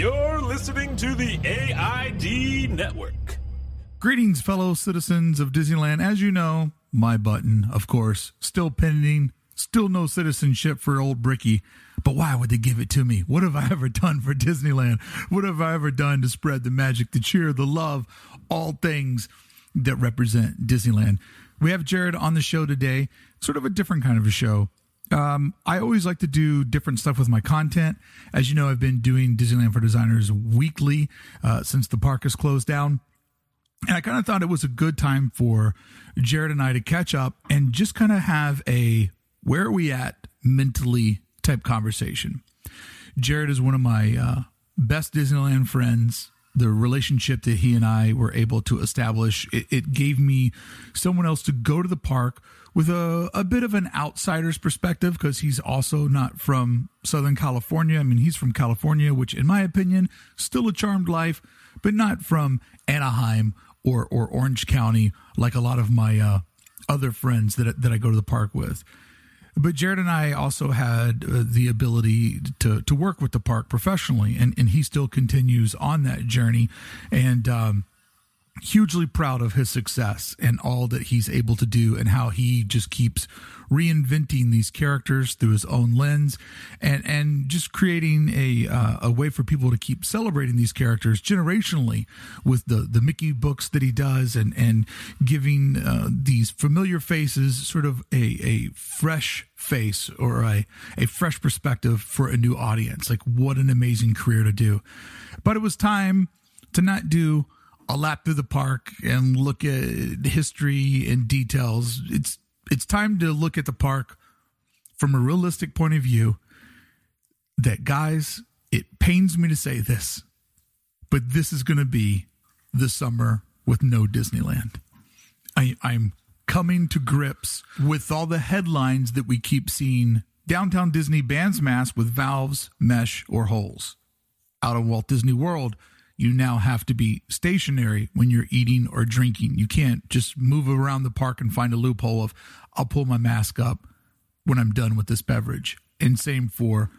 You're listening to the AID Network. Greetings, fellow citizens of Disneyland. As you know, my button, of course, still pending, still no citizenship for old Bricky. But why would they give it to me? What have I ever done for Disneyland? What have I ever done to spread the magic, the cheer, the love, all things that represent Disneyland? We have Jared on the show today, sort of a different kind of a show. Um, I always like to do different stuff with my content. As you know, I've been doing Disneyland for Designers weekly uh, since the park has closed down. And I kind of thought it was a good time for Jared and I to catch up and just kind of have a where are we at mentally type conversation. Jared is one of my uh, best Disneyland friends the relationship that he and I were able to establish, it, it, gave me someone else to go to the park with a, a bit of an outsider's perspective because he's also not from Southern California. I mean, he's from California, which, in my opinion, still a charmed life, but not from Anaheim or, or Orange County like a lot of my uh, other friends that, that I go to the park with. But Jared and I also had uh, the ability to to work with the park professionally, and and he still continues on that journey, and. Um, hugely proud of his success and all that he's able to do and how he just keeps reinventing these characters through his own lens and and just creating a uh, a way for people to keep celebrating these characters generationally with the the Mickey books that he does and and giving uh, these familiar faces sort of a a fresh face or a a fresh perspective for a new audience. Like what an amazing career to do. But it was time to not do a lap through the park and look at history and details. It's it's time to look at the park from a realistic point of view. That guys, it pains me to say this, but this is going to be the summer with no Disneyland. I, I'm coming to grips with all the headlines that we keep seeing. Downtown Disney bans masks with valves, mesh, or holes. Out of Walt Disney World, you now have to be stationary when you're eating or drinking. You can't just move around the park and find a loophole of, I'll pull my mask up when I'm done with this beverage. And same for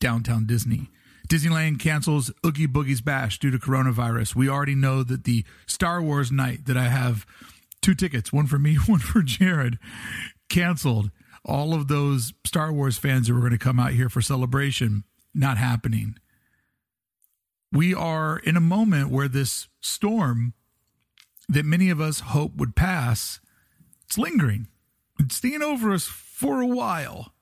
downtown Disney. Disneyland cancels Oogie Boogie's Bash due to coronavirus. We already know that the Star Wars night that I have two tickets, one for me, one for Jared, canceled. All of those Star Wars fans that were going to come out here for celebration, not happening we are in a moment where this storm that many of us hope would pass, it's lingering. It's staying over us for a while.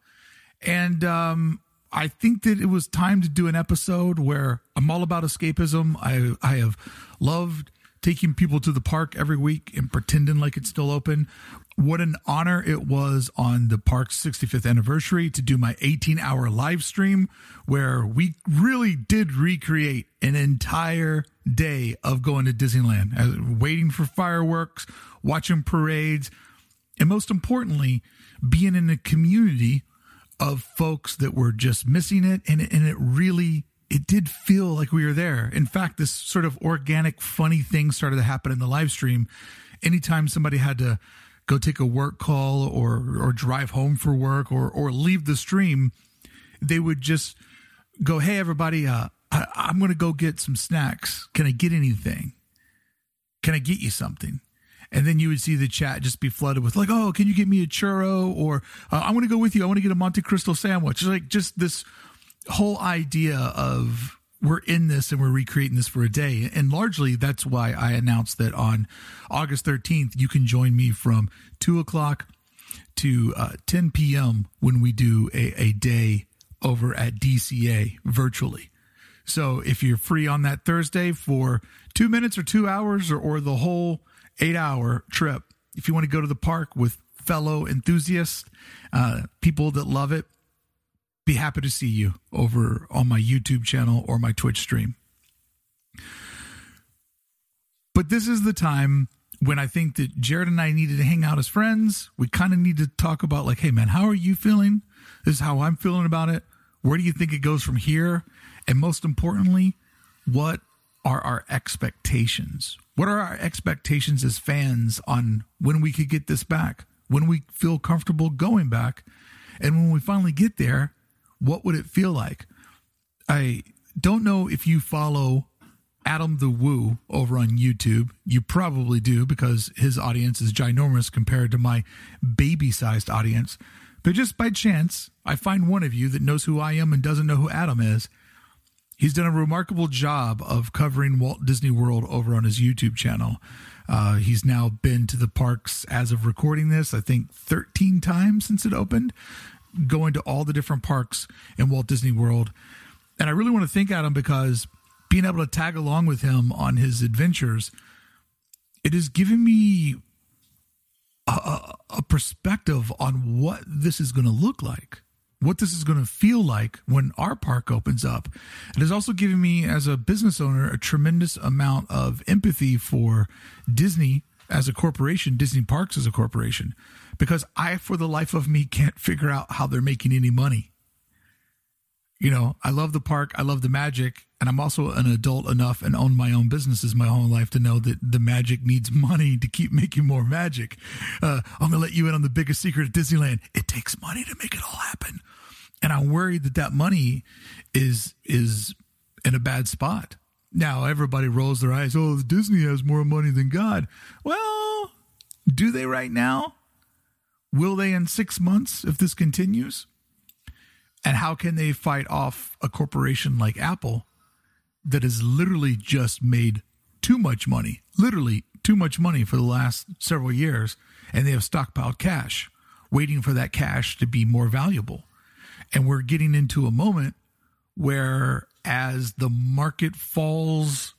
And um, I think that it was time to do an episode where I'm all about escapism. I I have loved taking people to the park every week and pretending like it's still open. What an honor it was on the park's 65th anniversary to do my 18 hour live stream where we really did recreate an entire day of going to Disneyland, uh, waiting for fireworks, watching parades, and most importantly, being in a community of folks that were just missing it. And, and it really it did feel like we were there. In fact, this sort of organic, funny thing started to happen in the live stream. Anytime somebody had to go take a work call or or drive home for work or or leave the stream, they would just go, "Hey, everybody, uh, I, I'm going to go get some snacks. Can I get anything? Can I get you something?" and then you would see the chat just be flooded with like, "Oh, can you get me a churro?" or uh, "I want to go with you. I want to get a Monte Cristo sandwich." It's like just this whole idea of we're in this and we're recreating this for a day. And largely that's why I announced that on August 13th, you can join me from two o'clock to uh, 10 p.m. when we do a, a day over at DCA virtually. So if you're free on that Thursday for two minutes or two hours or, or the whole eight hour trip, if you want to go to the park with fellow enthusiasts, uh, people that love it, be happy to see you over on my YouTube channel or my Twitch stream. But this is the time when I think that Jared and I needed to hang out as friends. We kind of need to talk about, like, hey, man, how are you feeling? This is how I'm feeling about it. Where do you think it goes from here? And most importantly, what are our expectations? What are our expectations as fans on when we could get this back? When we feel comfortable going back? And when we finally get there, what would it feel like? I don't know if you follow Adam the Woo over on YouTube. You probably do because his audience is ginormous compared to my baby sized audience. But just by chance, I find one of you that knows who I am and doesn't know who Adam is. He's done a remarkable job of covering Walt Disney World over on his YouTube channel. Uh, he's now been to the parks as of recording this, I think 13 times since it opened, going to all the different parks in Walt Disney World. And I really want to thank Adam because being able to tag along with him on his adventures, it has given me a, a perspective on what this is going to look like, what this is going to feel like when our park opens up. It has also given me, as a business owner, a tremendous amount of empathy for Disney as a corporation, Disney Parks as a corporation, because I, for the life of me, can't figure out how they're making any money. You know, I love the park, I love the magic, and I'm also an adult enough and own my own businesses my whole life to know that the magic needs money to keep making more magic. Uh, I'm to let you in on the biggest secret at Disneyland. It takes money to make it all happen. And I'm worried that that money is, is in a bad spot. Now everybody rolls their eyes. Oh, Disney has more money than God. Well, do they right now? Will they in six months if this continues? And how can they fight off a corporation like Apple that has literally just made too much money, literally too much money for the last several years, and they have stockpiled cash, waiting for that cash to be more valuable. And we're getting into a moment where, as the market falls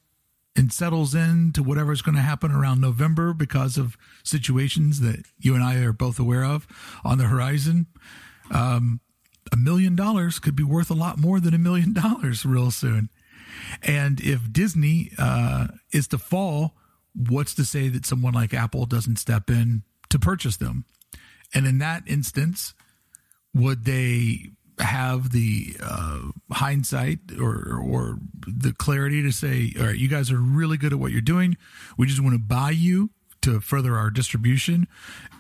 and settles in to whatever's going to happen around November because of situations that you and I are both aware of on the horizon, um, a million dollars could be worth a lot more than a million dollars real soon. And if Disney uh, is to fall, what's to say that someone like Apple doesn't step in to purchase them? And in that instance, would they have the uh, hindsight or or the clarity to say, all right, you guys are really good at what you're doing. We just want to buy you to further our distribution.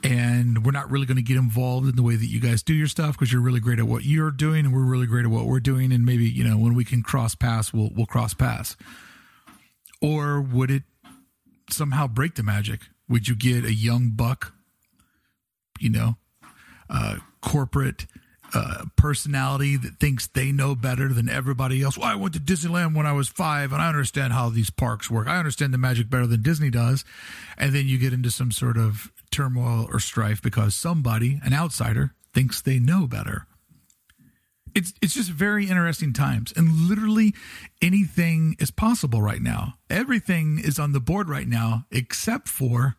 And we're not really going to get involved in the way that you guys do your stuff because you're really great at what you're doing and we're really great at what we're doing. And maybe, you know, when we can cross paths, we'll, we'll cross paths. Or would it somehow break the magic? Would you get a young buck, you know, uh, corporate uh, personality that thinks they know better than everybody else. Well, I went to Disneyland when I was five, and I understand how these parks work. I understand the magic better than Disney does. And then you get into some sort of turmoil or strife because somebody, an outsider, thinks they know better. It's it's just very interesting times, and literally anything is possible right now. Everything is on the board right now, except for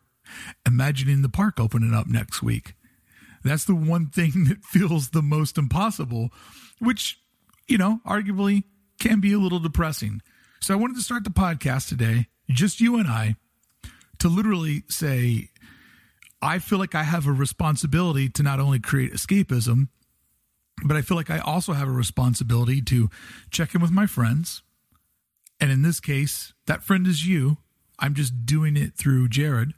imagining the park opening up next week. That's the one thing that feels the most impossible, which, you know, arguably can be a little depressing. So I wanted to start the podcast today, just you and I, to literally say, I feel like I have a responsibility to not only create escapism, but I feel like I also have a responsibility to check in with my friends. And in this case, that friend is you. I'm just doing it through Jared.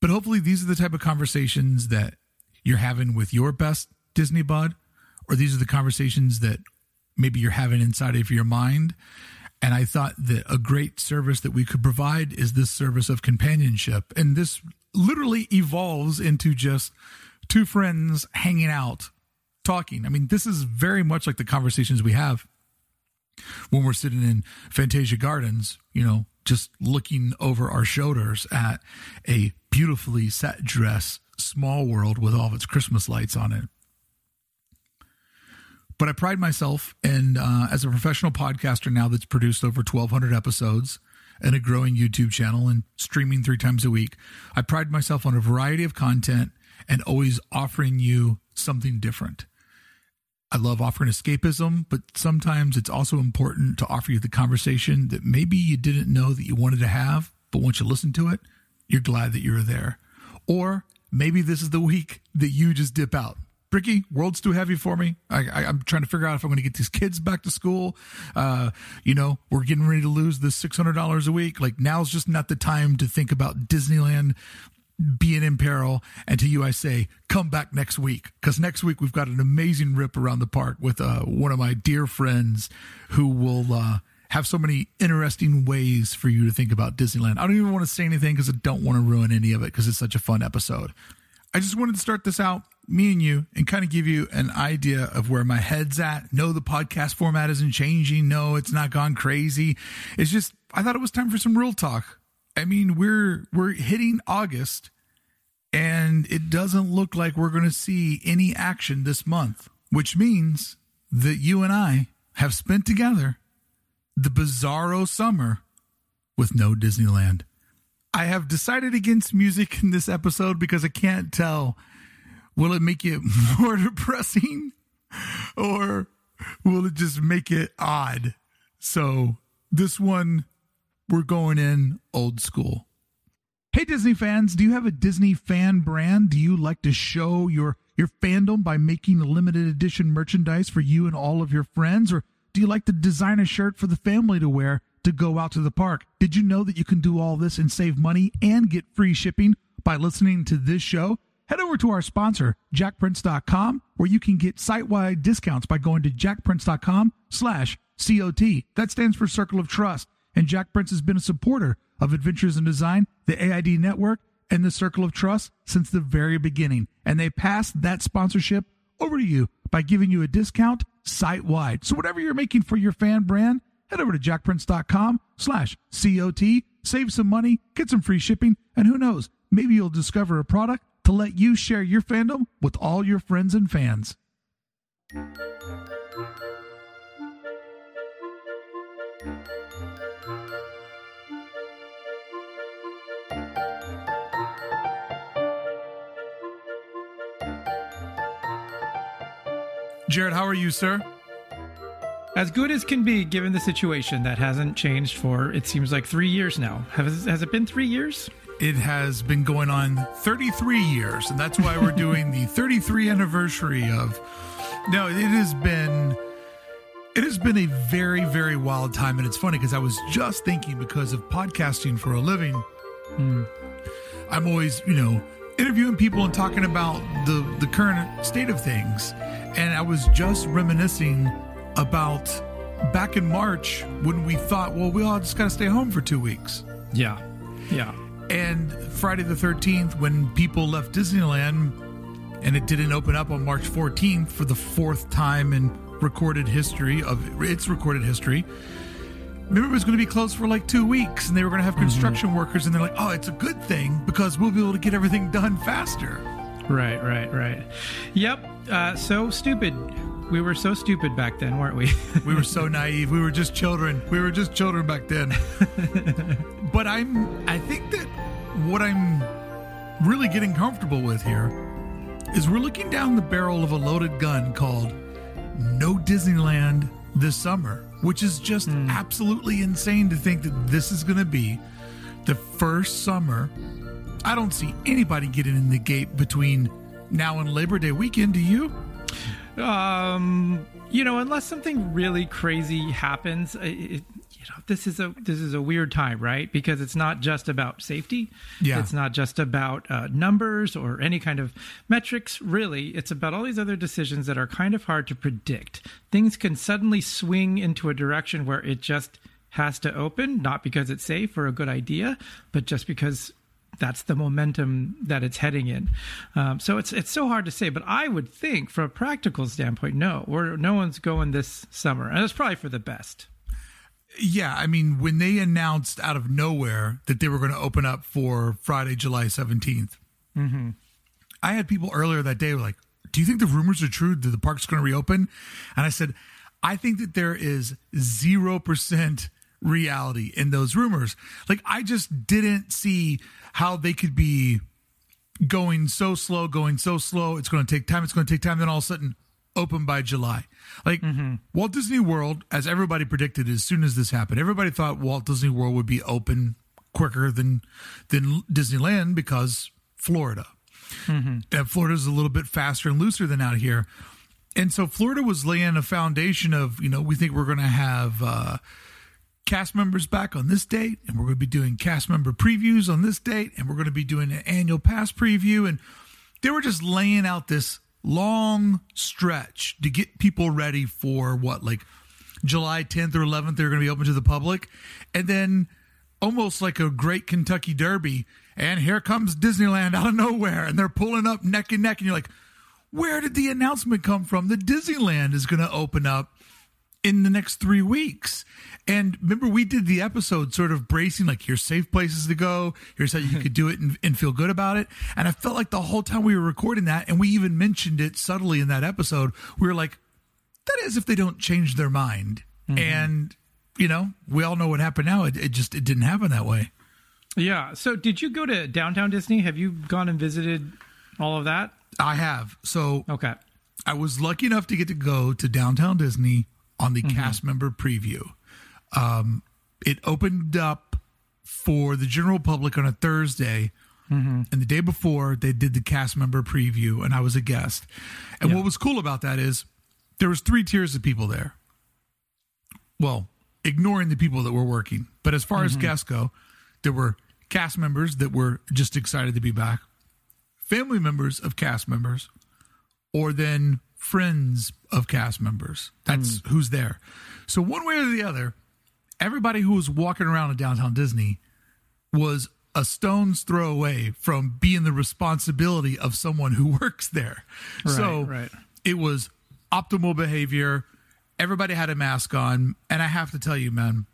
But hopefully, these are the type of conversations that you're having with your best Disney bud, or these are the conversations that maybe you're having inside of your mind. And I thought that a great service that we could provide is this service of companionship. And this literally evolves into just two friends hanging out, talking. I mean, this is very much like the conversations we have when we're sitting in Fantasia Gardens, you know, just looking over our shoulders at a beautifully set dress small world with all of its Christmas lights on it. But I pride myself and uh, as a professional podcaster now that's produced over 1,200 episodes and a growing YouTube channel and streaming three times a week, I pride myself on a variety of content and always offering you something different. I love offering escapism, but sometimes it's also important to offer you the conversation that maybe you didn't know that you wanted to have, but once you listen to it, you're glad that you're there. Or maybe this is the week that you just dip out. Bricky, world's too heavy for me. I, am trying to figure out if I'm going to get these kids back to school. Uh, you know, we're getting ready to lose this $600 a week. Like now's just not the time to think about Disneyland being in peril. And to you, I say, come back next week because next week we've got an amazing rip around the park with uh, one of my dear friends who will uh, have so many interesting ways for you to think about Disneyland. I don't even want to say anything because I don't want to ruin any of it because it's such a fun episode. I just wanted to start this out, me and you, and kind of give you an idea of where my head's at. No, the podcast format isn't changing. No, it's not gone crazy. It's just I thought it was time for some real talk I mean, we're we're hitting August and it doesn't look like we're going to see any action this month, which means that you and I have spent together the bizarro summer with no Disneyland. I have decided against music in this episode because I can't tell will it make it more depressing or will it just make it odd? So, this one we're going in old school. Hey Disney fans, do you have a Disney fan brand? Do you like to show your your fandom by making limited edition merchandise for you and all of your friends or do you like to design a shirt for the family to wear to go out to the park? Did you know that you can do all this and save money and get free shipping by listening to this show? Head over to our sponsor, jakprints.com, where you can get site-wide discounts by going to jakprints.com slash COT. That stands for Circle of Trust and Jakprints has been a supporter of Adventures in Design, the AID Network, and the Circle of Trust since the very beginning. And they passed that sponsorship over to you by giving you a discount site wide. So whatever you're making for your fan brand, head over to jakprints.com slash COT, save some money, get some free shipping, and who knows, maybe you'll discover a product to let you share your fandom with all your friends and fans. Jared, how are you, sir? As good as can be given the situation that hasn't changed for, it seems like three years now. Has, has it been three years? It has been going on 33 years, and that's why we're doing the 33 anniversary of. No, it has been. It has been a very, very wild time. And it's funny because I was just thinking because of podcasting for a living, hmm. I'm always, you know, interviewing people and talking about the, the current state of things. And I was just reminiscing about back in March when we thought, well, we all just got to stay home for two weeks. Yeah. Yeah. And Friday the 13th, when people left Disneyland and it didn't open up on March 14th for the fourth time in recorded history of its recorded history, remember it was going to be closed for like two weeks and they were going to have mm-hmm. construction mm-hmm. workers and they're like oh it's a good thing because we'll be able to get everything done faster right right right yep uh, so stupid. We were so stupid back then weren't we? We were so naive. We were just children. We were just children back then. But i'm i think that what i'm really getting comfortable with here is we're looking down the barrel of a loaded gun called no disneyland this summer which is just mm. absolutely insane to think that this is going to be the first summer. I don't see anybody getting in the gate between now and Labor Day weekend. Do you? Um, you know, unless something really crazy happens, it, you know this is a this is a weird time right because it's not just about safety yeah it's not just about uh, numbers or any kind of metrics really it's about all these other decisions that are kind of hard to predict things can suddenly swing into a direction where it just has to open not because it's safe or a good idea but just because that's the momentum that it's heading in. Um, so it's it's so hard to say, but I would think, from a practical standpoint, no, or no one's going this summer, and it's probably for the best. Yeah, I mean, when they announced out of nowhere that they were going to open up for Friday, July 17th, mm-hmm. I had people earlier that day were like, Do you think the rumors are true that the park's going to reopen? And I said, I think that there is 0% reality in those rumors. Like, I just didn't see how they could be going so slow, going so slow. It's going to take time. It's going to take time. Then all of a sudden, open by July. Like mm-hmm. Walt Disney World, as everybody predicted, as soon as this happened, everybody thought Walt Disney World would be open quicker than than Disneyland because Florida. Mm-hmm. And Florida's a little bit faster and looser than out here. And so Florida was laying a foundation of, you know, we think we're going to have uh, cast members back on this date, and we're going to be doing cast member previews on this date, and we're going to be doing an annual pass preview. And they were just laying out this long stretch to get people ready for what, like July 10th or 11th, they're going to be open to the public. And then almost like a great Kentucky Derby. And here comes Disneyland out of nowhere, and they're pulling up neck and neck, and you're like, where did the announcement come from that Disneyland is going to open up in the next three weeks? And remember, we did the episode sort of bracing, like, here's safe places to go, here's how you could do it and, and feel good about it. And I felt like the whole time we were recording that, and we even mentioned it subtly in that episode, we were like, that is if they don't change their mind. Mm-hmm. And you know, we all know what happened now. It, it just it didn't happen that way. Yeah. So, did you go to downtown Disney? Have you gone and visited all of that? I have. So, okay. I was lucky enough to get to go to downtown Disney on the mm-hmm. cast member preview. Um, it opened up for the general public on a Thursday. Mm-hmm. And the day before, they did the cast member preview, and I was a guest. And yeah. what was cool about that is there was three tiers of people there. Well, ignoring the people that were working. But as far mm-hmm. as guests go, there were cast members that were just excited to be back, family members of cast members, or then friends of cast members. That's mm. who's there. So, one way or the other, everybody who was walking around in downtown Disney was a stone's throw away from being the responsibility of someone who works there. Right, so, right. it was optimal behavior Everybody had a mask on. And I have to tell you, man,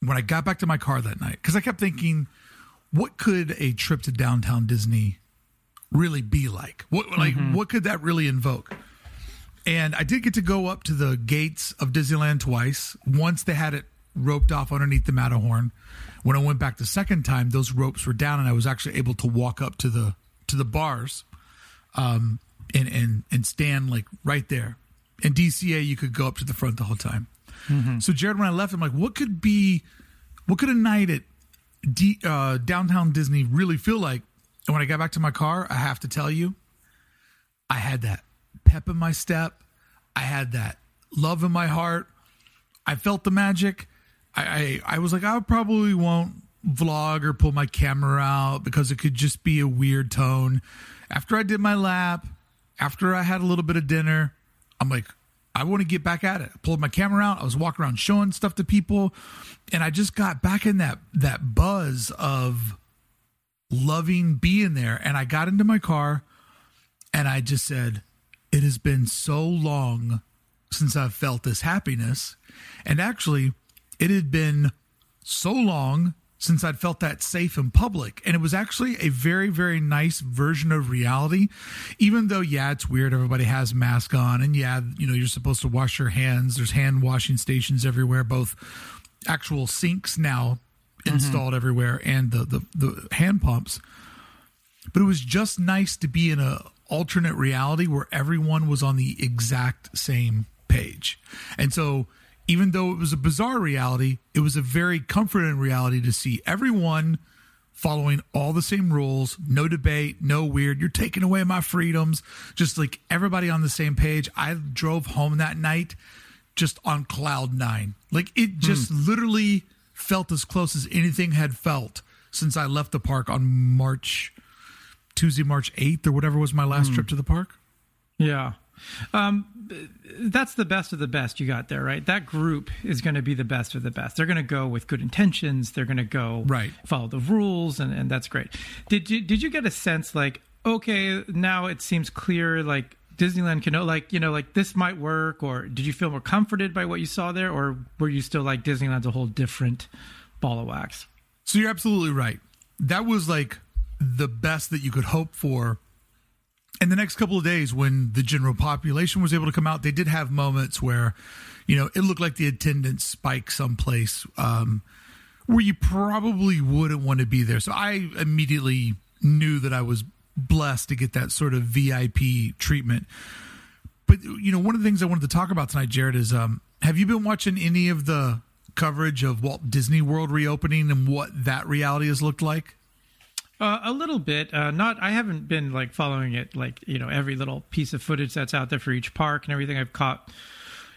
when I got back to my car that night, because I kept thinking, what could a trip to downtown Disney really be like? What like mm-hmm. what could that really invoke? And I did get to go up to the gates of Disneyland twice. Once they had it roped off underneath the Matterhorn. When I went back the second time, those ropes were down, and I was actually able to walk up to the to the bars, um, and and and stand like right there. In DCA, you could go up to the front the whole time. Mm-hmm. So Jared, when I left, I'm like, what could be, what could a night at D, uh, downtown Disney really feel like? And when I got back to my car, I have to tell you, I had that pep in my step. I had that love in my heart. I felt the magic. I, I, I was like, I probably won't vlog or pull my camera out because it could just be a weird tone. After I did my lap, after I had a little bit of dinner, I'm like, I want to get back at it. I pulled my camera out. I was walking around showing stuff to people, and I just got back in that that buzz of loving being there. And I got into my car, and I just said, "It has been so long since I've felt this happiness." And actually, it had been so long since I'd felt that safe in public. And it was actually a very, very nice version of reality. Even though, yeah, it's weird. Everybody has mask on. And yeah, you know, you're supposed to wash your hands. There's hand washing stations everywhere, both actual sinks now mm-hmm. installed everywhere and the, the, the hand pumps. But it was just nice to be in a alternate reality where everyone was on the exact same page. And so even though it was a bizarre reality, it was a very comforting reality to see everyone following all the same rules, no debate, no weird, you're taking away my freedoms, just like everybody on the same page. I drove home that night just on cloud nine. Like it just hmm. literally felt as close as anything had felt since I left the park on March Tuesday, March 8th or whatever was my last hmm. trip to the park. Yeah. Um, that's the best of the best you got there, right? That group is going to be the best of the best. They're going to go with good intentions. They're going to go right, follow the rules, and, and that's great. Did you did you get a sense like okay, now it seems clear like Disneyland can know like you know like this might work, or did you feel more comforted by what you saw there, or were you still like Disneyland's a whole different ball of wax? So you're absolutely right. That was like the best that you could hope for. In the next couple of days when the general population was able to come out they did have moments where you know it looked like the attendance spiked someplace um, where you probably wouldn't want to be there. So i immediately knew that i was blessed to get that sort of vip treatment. But you know one of the things i wanted to talk about tonight jared is um, have you been watching any of the coverage of walt disney world reopening and what that reality has looked like uh, a little bit. Uh, not. I haven't been like following it, like you know, every little piece of footage that's out there for each park and everything. I've caught,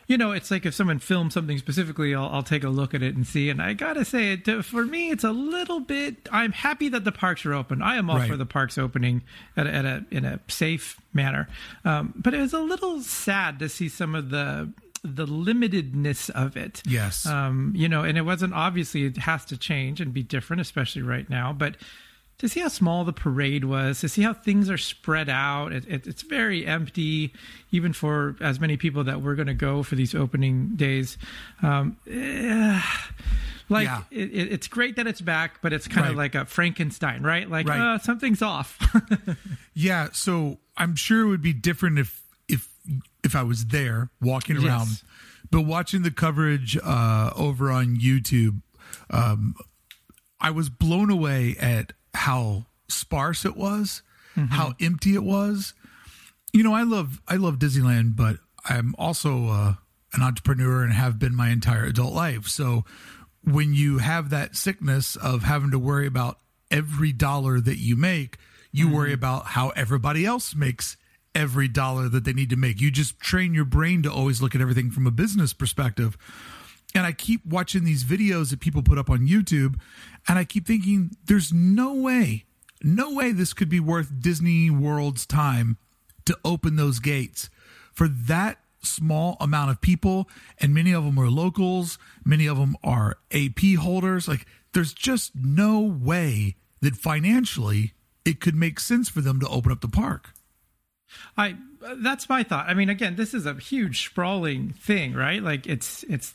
you know, it's like if someone filmed something specifically, I'll, I'll take a look at it and see. And I gotta say, it for me, it's a little bit. I'm happy that the parks are open. I am all right. for the parks opening at a, at a in a safe manner, um, but it was a little sad to see some of the the limitedness of it. Yes. Um, you know, and it wasn't obviously it has to change and be different, especially right now. But to see how small the parade was, to see how things are spread out, it, it, it's very empty, even for as many people that were going to go for these opening days. Um, eh, like yeah. it, it's great that it's back, but it's kind right. of like a Frankenstein, right? Like right. Uh, something's off. yeah, so I'm sure it would be different if if if I was there walking yes. around, but watching the coverage uh, over on YouTube, um, I was blown away at how sparse it was, mm-hmm. how empty it was. You know, I love I love Disneyland, but I'm also uh, an entrepreneur and have been my entire adult life. So when you have that sickness of having to worry about every dollar that you make, you mm-hmm. worry about how everybody else makes every dollar that they need to make. You just train your brain to always look at everything from a business perspective. And I keep watching these videos that people put up on YouTube, and I keep thinking, there's no way, no way this could be worth Disney World's time to open those gates for that small amount of people. And many of them are locals, many of them are AP holders. Like, there's just no way that financially it could make sense for them to open up the park. I that's my thought. I mean, again, this is a huge sprawling thing, right? Like it's it's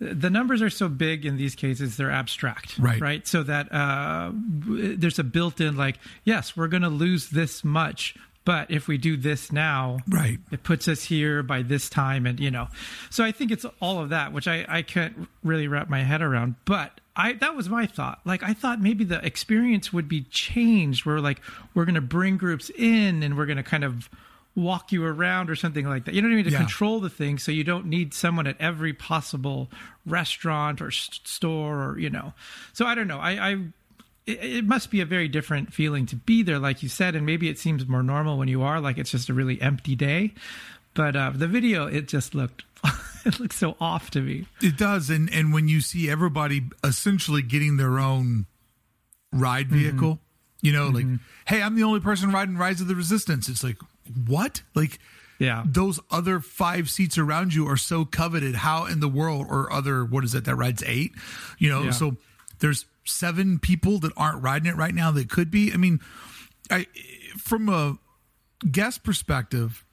the numbers are so big in these cases they're abstract right. right? So that uh, there's a built-in like yes we're going to lose this much but if we do this now right. it puts us here by this time and you know. So i think it's all of that which i i can't really wrap my head around but I that was my thought. Like I thought maybe the experience would be changed. Where like we're going to bring groups in and we're going to kind of walk you around or something like that. You know what I mean? To yeah. control the thing so you don't need someone at every possible restaurant or store or, you know. So I don't know. I, I it, it, must be a very different feeling to be there, like you said, and maybe it seems more normal when you are, like it's just a really empty day. But uh, the video, it just looked it looks so off to me. It does, and and when you see everybody essentially getting their own ride mm-hmm. vehicle, mm-hmm. you know, mm-hmm. like, hey, I'm the only person riding Rise of the Resistance. It's like, what? Like, yeah, those other five seats around you are so coveted. How in the world, or other, what is it that rides eight? You know, yeah. so there's seven people that aren't riding it right now that could be. I mean, I from a guest perspective,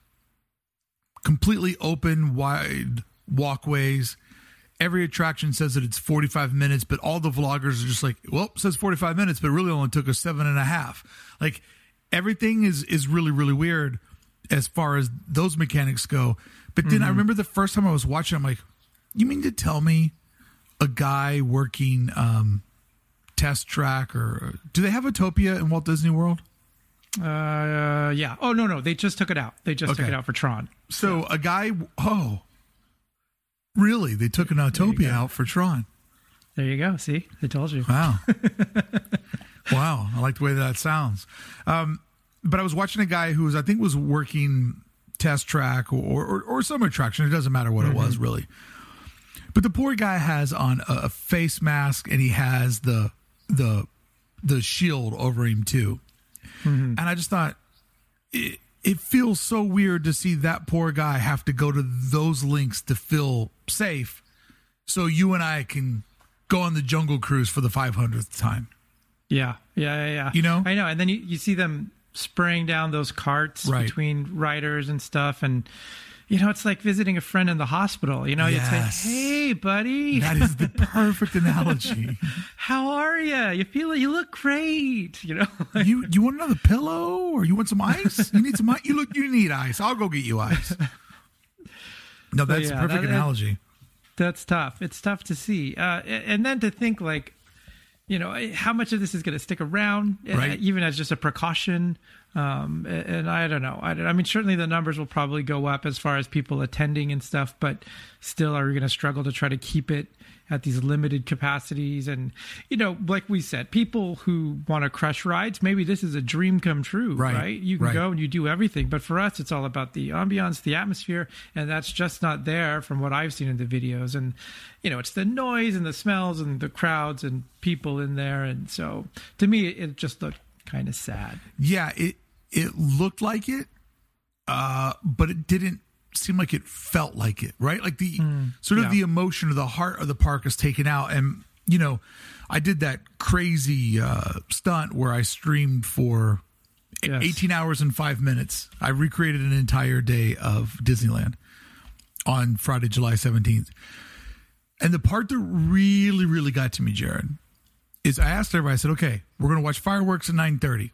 completely open, wide walkways. Every attraction says that it's 45 minutes, but all the vloggers are just like, well, says 45 minutes, but really only took us seven and a half. Like everything is is really, really weird as far as those mechanics go. But then mm-hmm. I remember the first time I was watching, I'm like, you mean to tell me a guy working um, test track or do they have Autopia in Walt Disney World? Uh, yeah. Oh no, no, they just took it out. They just okay. took it out for Tron. So yeah. a guy. Oh, really? They took an Autopia out for Tron. There you go. See, I told you. Wow. wow. I like the way that sounds. Um, but I was watching a guy who was, I think, was working test track or or, or some attraction. It doesn't matter what mm-hmm. it was really. But the poor guy has on a, a face mask and he has the the the shield over him too. Mm-hmm. And I just thought it, it feels so weird to see that poor guy have to go to those links to feel safe so you and I can go on the jungle cruise for the 500th time. Yeah. Yeah. Yeah. yeah. You know? I know. And then you, you see them spraying down those carts right. between riders and stuff. And, you know, it's like visiting a friend in the hospital. You know, yes. you say, "Hey, buddy." That is the perfect analogy. How are you? You feel you look great. You know, you you want another pillow or you want some ice? You need some ice. You look. You need ice. I'll go get you ice. No, that's yeah, a perfect that, analogy. That's tough. It's tough to see, uh, and then to think like, you know, how much of this is going to stick around, right. uh, even as just a precaution Um, and I don't know. I, I, mean, certainly the numbers will probably go up as far as people attending and stuff, but still, are we going to struggle to try to keep it at these limited capacities? And you know, like we said, people who want to crush rides, maybe this is a dream come true, right? right? You can right. go and you do everything, but for us, it's all about the ambiance, the atmosphere, and that's just not there from what I've seen in the videos. And you know, it's the noise and the smells and the crowds and people in there, and so to me, it just looked kind of sad. Yeah, it it looked like it, uh, but it didn't seem like it felt like it, right? Like the mm, sort of yeah. the emotion of the heart of the park is taken out. And, you know, I did that crazy uh, stunt where I streamed for yes. 18 hours and five minutes. I recreated an entire day of Disneyland on Friday, July 17th. And the part that really, really got to me, Jared, is I asked everybody, I said, okay, we're going to watch fireworks at 930.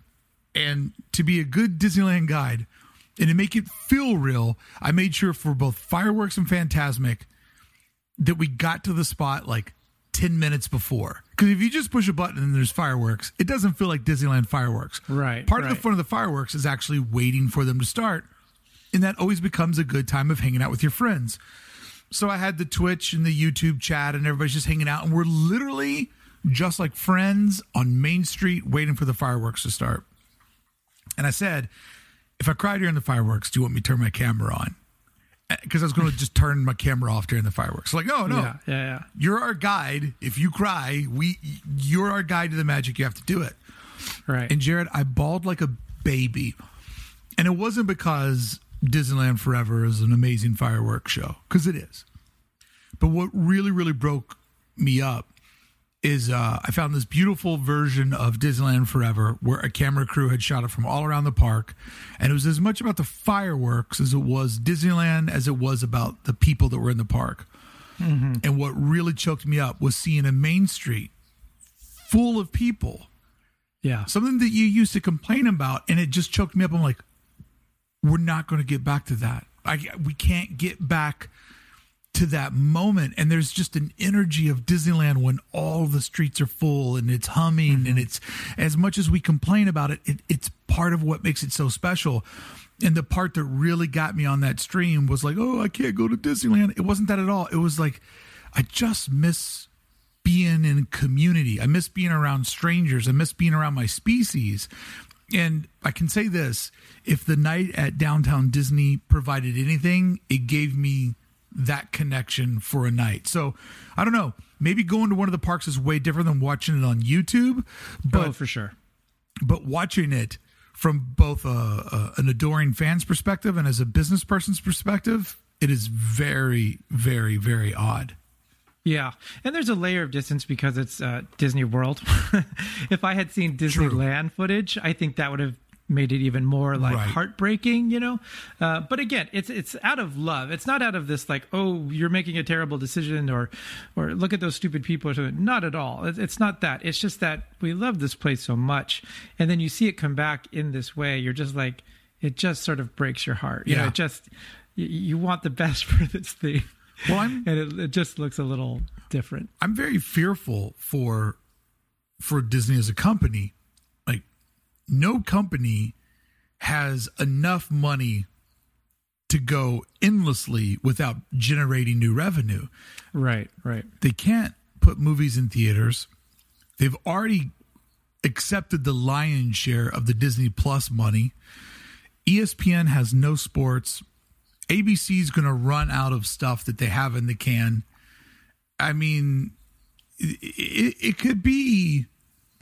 And to be a good Disneyland guide and to make it feel real, I made sure for both fireworks and Fantasmic that we got to the spot like 10 minutes before. Because if you just push a button and there's fireworks, it doesn't feel like Disneyland fireworks. Right. Part right. of the fun of the fireworks is actually waiting for them to start. And that always becomes a good time of hanging out with your friends. So I had the Twitch and the YouTube chat, and everybody's just hanging out. And we're literally just like friends on Main Street waiting for the fireworks to start. And I said, if I cry during the fireworks, do you want me to turn my camera on? Because uh, I was going to just turn my camera off during the fireworks. Like, no, no, yeah, yeah, yeah. You're our guide. If you cry, we, you're our guide to the magic. You have to do it. Right. And Jared, I bawled like a baby, and it wasn't because Disneyland Forever is an amazing fireworks show, because it is. But what really, really broke me up is uh, I found this beautiful version of Disneyland Forever where a camera crew had shot it from all around the park. And it was as much about the fireworks as it was Disneyland as it was about the people that were in the park. Mm-hmm. And what really choked me up was seeing a main street full of people. Yeah. Something that you used to complain about. And it just choked me up. I'm like, we're not going to get back to that. I, we can't get back to that moment and there's just an energy of Disneyland when all the streets are full and it's humming mm-hmm. and it's as much as we complain about it, it, it's part of what makes it so special. And the part that really got me on that stream was like oh I can't go to Disneyland. It wasn't that at all. It was like I just miss being in community. I miss being around strangers. I miss being around my species. And I can say this if the night at downtown Disney provided anything it gave me that connection for a night. So I don't know. Maybe going to one of the parks is way different than watching it on YouTube. But oh, for sure. But watching it from both a, a, an adoring fan's perspective and as a business person's perspective, it is very, very, very odd. Yeah, and there's a layer of distance because it's uh, Disney World. if I had seen Disneyland True. footage, I think that would have made it even more like right. heartbreaking, you know. Uh, but again, it's it's out of love. It's not out of this like, oh, you're making a terrible decision, or or look at those stupid people. Or something. Not at all. It's not that. It's just that we love this place so much, and then you see it come back in this way. You're just like, it just sort of breaks your heart. You yeah. know, it just you, you want the best for this thing. Well, I'm, and it, it just looks a little different. I'm very fearful for for Disney as a company no company has enough money to go endlessly without generating new revenue. Right, right. They can't put movies in theaters. They've already accepted the lion's share of the Disney Plus money. ESPN has no sports. ABC is going to run out of stuff that they have in the can. I mean, it, it could be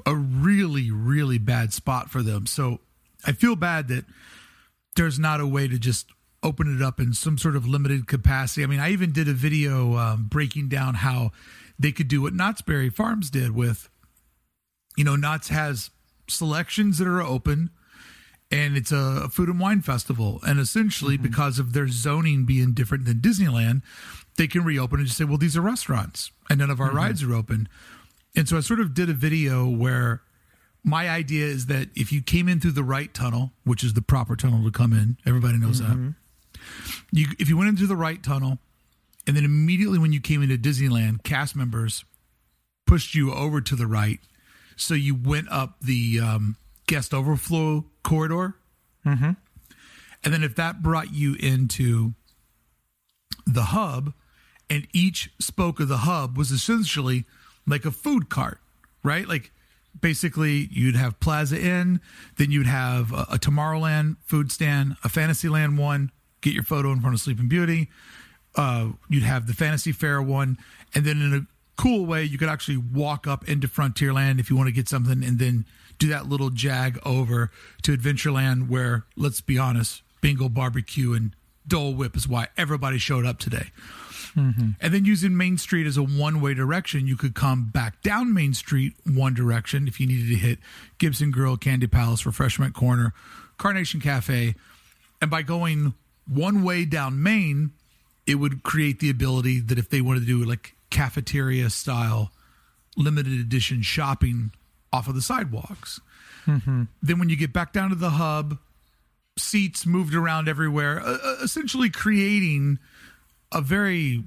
a really, really bad spot for them. So I feel bad that there's not a way to just open it up in some sort of limited capacity. I mean, I even did a video um, breaking down how they could do what Knott's Berry Farms did with, you know, Knott's has selections that are open and it's a food and wine festival. And essentially, mm-hmm. because of their zoning being different than Disneyland, they can reopen and just say, well, these are restaurants and none of our mm-hmm. rides are open. And so I sort of did a video where my idea is that if you came in through the right tunnel, which is the proper tunnel to come in, everybody knows mm-hmm. that. You, if you went into the right tunnel, and then immediately when you came into Disneyland, cast members pushed you over to the right, so you went up the um, guest overflow corridor Mm-hmm. And then if that brought you into the hub, and each spoke of the hub was essentially like a food cart, right? Like basically you'd have Plaza Inn, then you'd have a, a Tomorrowland food stand, a Fantasyland one, get your photo in front of Sleeping Beauty. Uh, you'd have the Fantasy Fair one, and then in a cool way, you could actually walk up into Frontierland if you want to get something, and then do that little jag over to Adventureland, where let's be honest, Bengal Barbecue and Dole Whip is why everybody showed up today. Mm-hmm. And then using Main Street as a one way direction, you could come back down Main Street one direction if you needed to hit Gibson Girl, Candy Palace, Refreshment Corner, Carnation Cafe. And by going one way down Main, it would create the ability that if they wanted to do like cafeteria style limited edition shopping off of the sidewalks. Mm-hmm. Then when you get back down to the hub, seats moved around everywhere, uh, essentially creating a very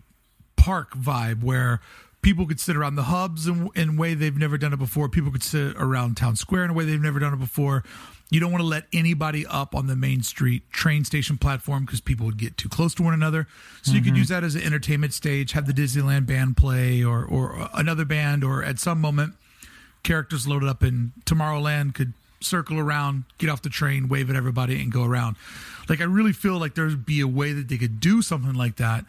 park vibe where people could sit around the hubs in, in a way they've never done it before. People could sit around town square in a way they've never done it before. You don't want to let anybody up on the main street train station platform because people would get too close to one another. So mm-hmm. you could mm-hmm. use that as an entertainment stage, have the Disneyland band play or or another band, or at some moment, characters loaded up in Tomorrowland could circle around, get off the train, wave at everybody, and go around. Like I really feel like there'd be a way that they could do something like that.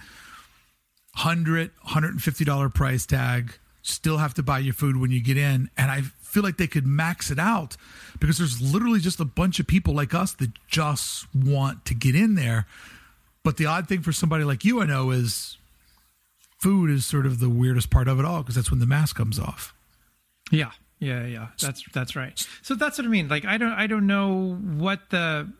Hundred, hundred and fifty dollar price tag. Still have to buy your food when you get in, and I feel like they could max it out because there's literally just a bunch of people like us that just want to get in there. But the odd thing for somebody like you, I know, is food is sort of the weirdest part of it all because that's when the mask comes off. Yeah, yeah, yeah. That's that's right. So that's what I mean. Like I don't I don't know what the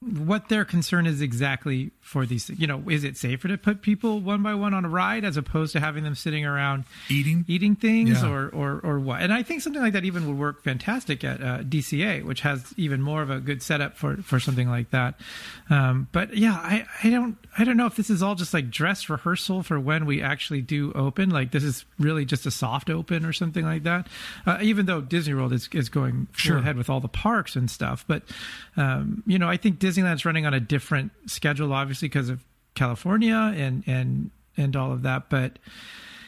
what their concern is exactly for these you know is it safer to put people one by one on a ride as opposed to having them sitting around eating eating things yeah. or, or or what and i think something like that even would work fantastic at uh, dca which has even more of a good setup for for something like that um, but yeah i i don't i don't know if this is all just like dress rehearsal for when we actually do open like this is really just a soft open or something like that uh, even though disney world is, is going sure. ahead with all the parks and stuff but um, you know i think Disneyland's running on a different schedule, obviously because of California and and and all of that. But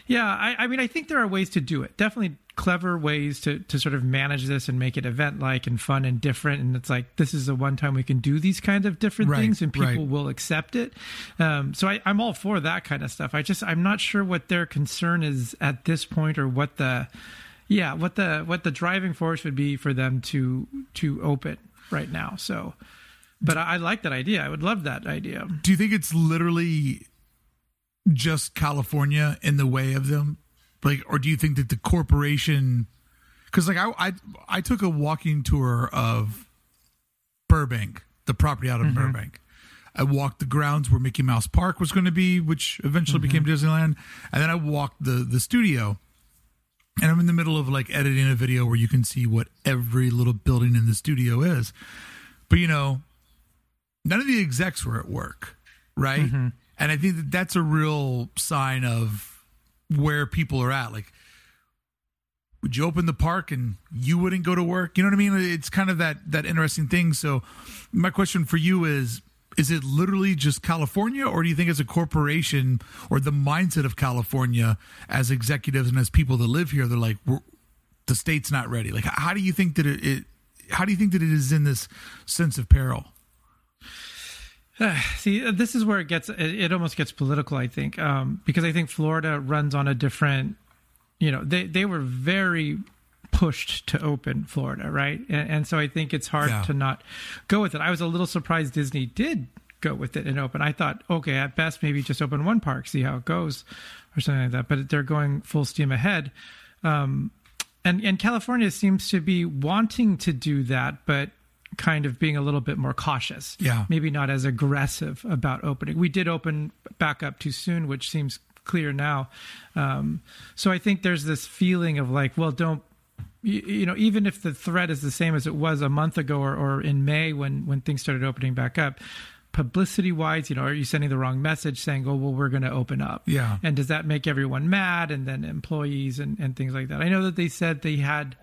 yeah, I, I mean, I think there are ways to do it. Definitely clever ways to to sort of manage this and make it event like and fun and different. And it's like this is the one time we can do these kinds of different right, things, and people right. will accept it. Um, so I, I'm all for that kind of stuff. I just I'm not sure what their concern is at this point, or what the yeah what the what the driving force would be for them to to open right now. So but I, I like that idea. I would love that idea. Do you think it's literally just California in the way of them? Like, or do you think that the corporation? Because like I, I I took a walking tour of Burbank, the property out of mm-hmm. Burbank. I walked the grounds where Mickey Mouse Park was going to be, which eventually mm-hmm. became Disneyland, and then I walked the the studio. And I'm in the middle of like editing a video where you can see what every little building in the studio is. But you know, none of the execs were at work, right? Mm-hmm. And I think that that's a real sign of where people are at. Like, would you open the park and you wouldn't go to work? You know what I mean? It's kind of that that interesting thing. So, my question for you is: Is it literally just California, or do you think it's a corporation or the mindset of California as executives and as people that live here? They're like, the state's not ready. Like, how do you think that it, it how do you think that it is in this sense of peril? See, uh, this is where it gets it, almost gets political, I think, um, because I think Florida runs on a different, you know, they they were very pushed to open Florida, right? And, and so I think it's hard yeah. to not go with it. I was a little surprised Disney did go with it and open. I thought, okay, at best maybe just open one park, see how it goes, or something like that. But they're going full steam ahead. Um, and and California seems to be wanting to do that, but kind of being a little bit more cautious. Yeah. Maybe not as aggressive about opening. We did open back up too soon, which seems clear now. Um, so I think there's this feeling of like, well, don't you, you, know, even if the threat is the same as it was a month ago or, or in May when when things started opening back up, publicity wise, you know, are you sending the wrong message saying, oh, well, we're going to open up? Yeah. And does that make everyone mad? And then employees and, and things like that. I know that they said they had,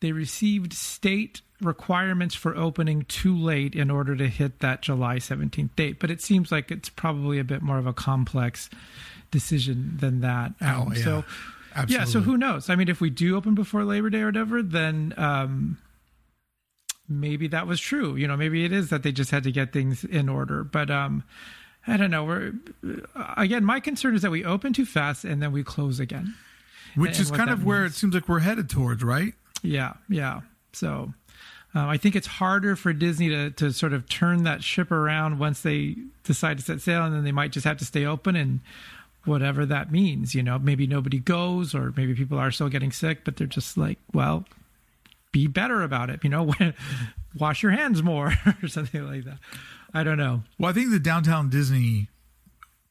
they received state requirements for opening too late in order to hit that July 17th date. But it seems like it's probably a bit more of a complex decision than that. Oh, um, yeah. So, Absolutely. yeah. So who knows? I mean, if we do open before Labor Day or whatever, then um, maybe that was true. You know, maybe it is that they just had to get things in order. But um, I don't know. We're again, my concern is that we open too fast and then we close again, which and, is and kind of means. where it seems like we're headed towards, right? Yeah, yeah. So um, I think it's harder for Disney to, to sort of turn that ship around once they decide to set sail, and then they might just have to stay open and whatever that means. You know, maybe nobody goes, or maybe people are still getting sick, but they're just like, well, be better about it. You know, wash your hands more or something like that. I don't know. Well, I think the downtown Disney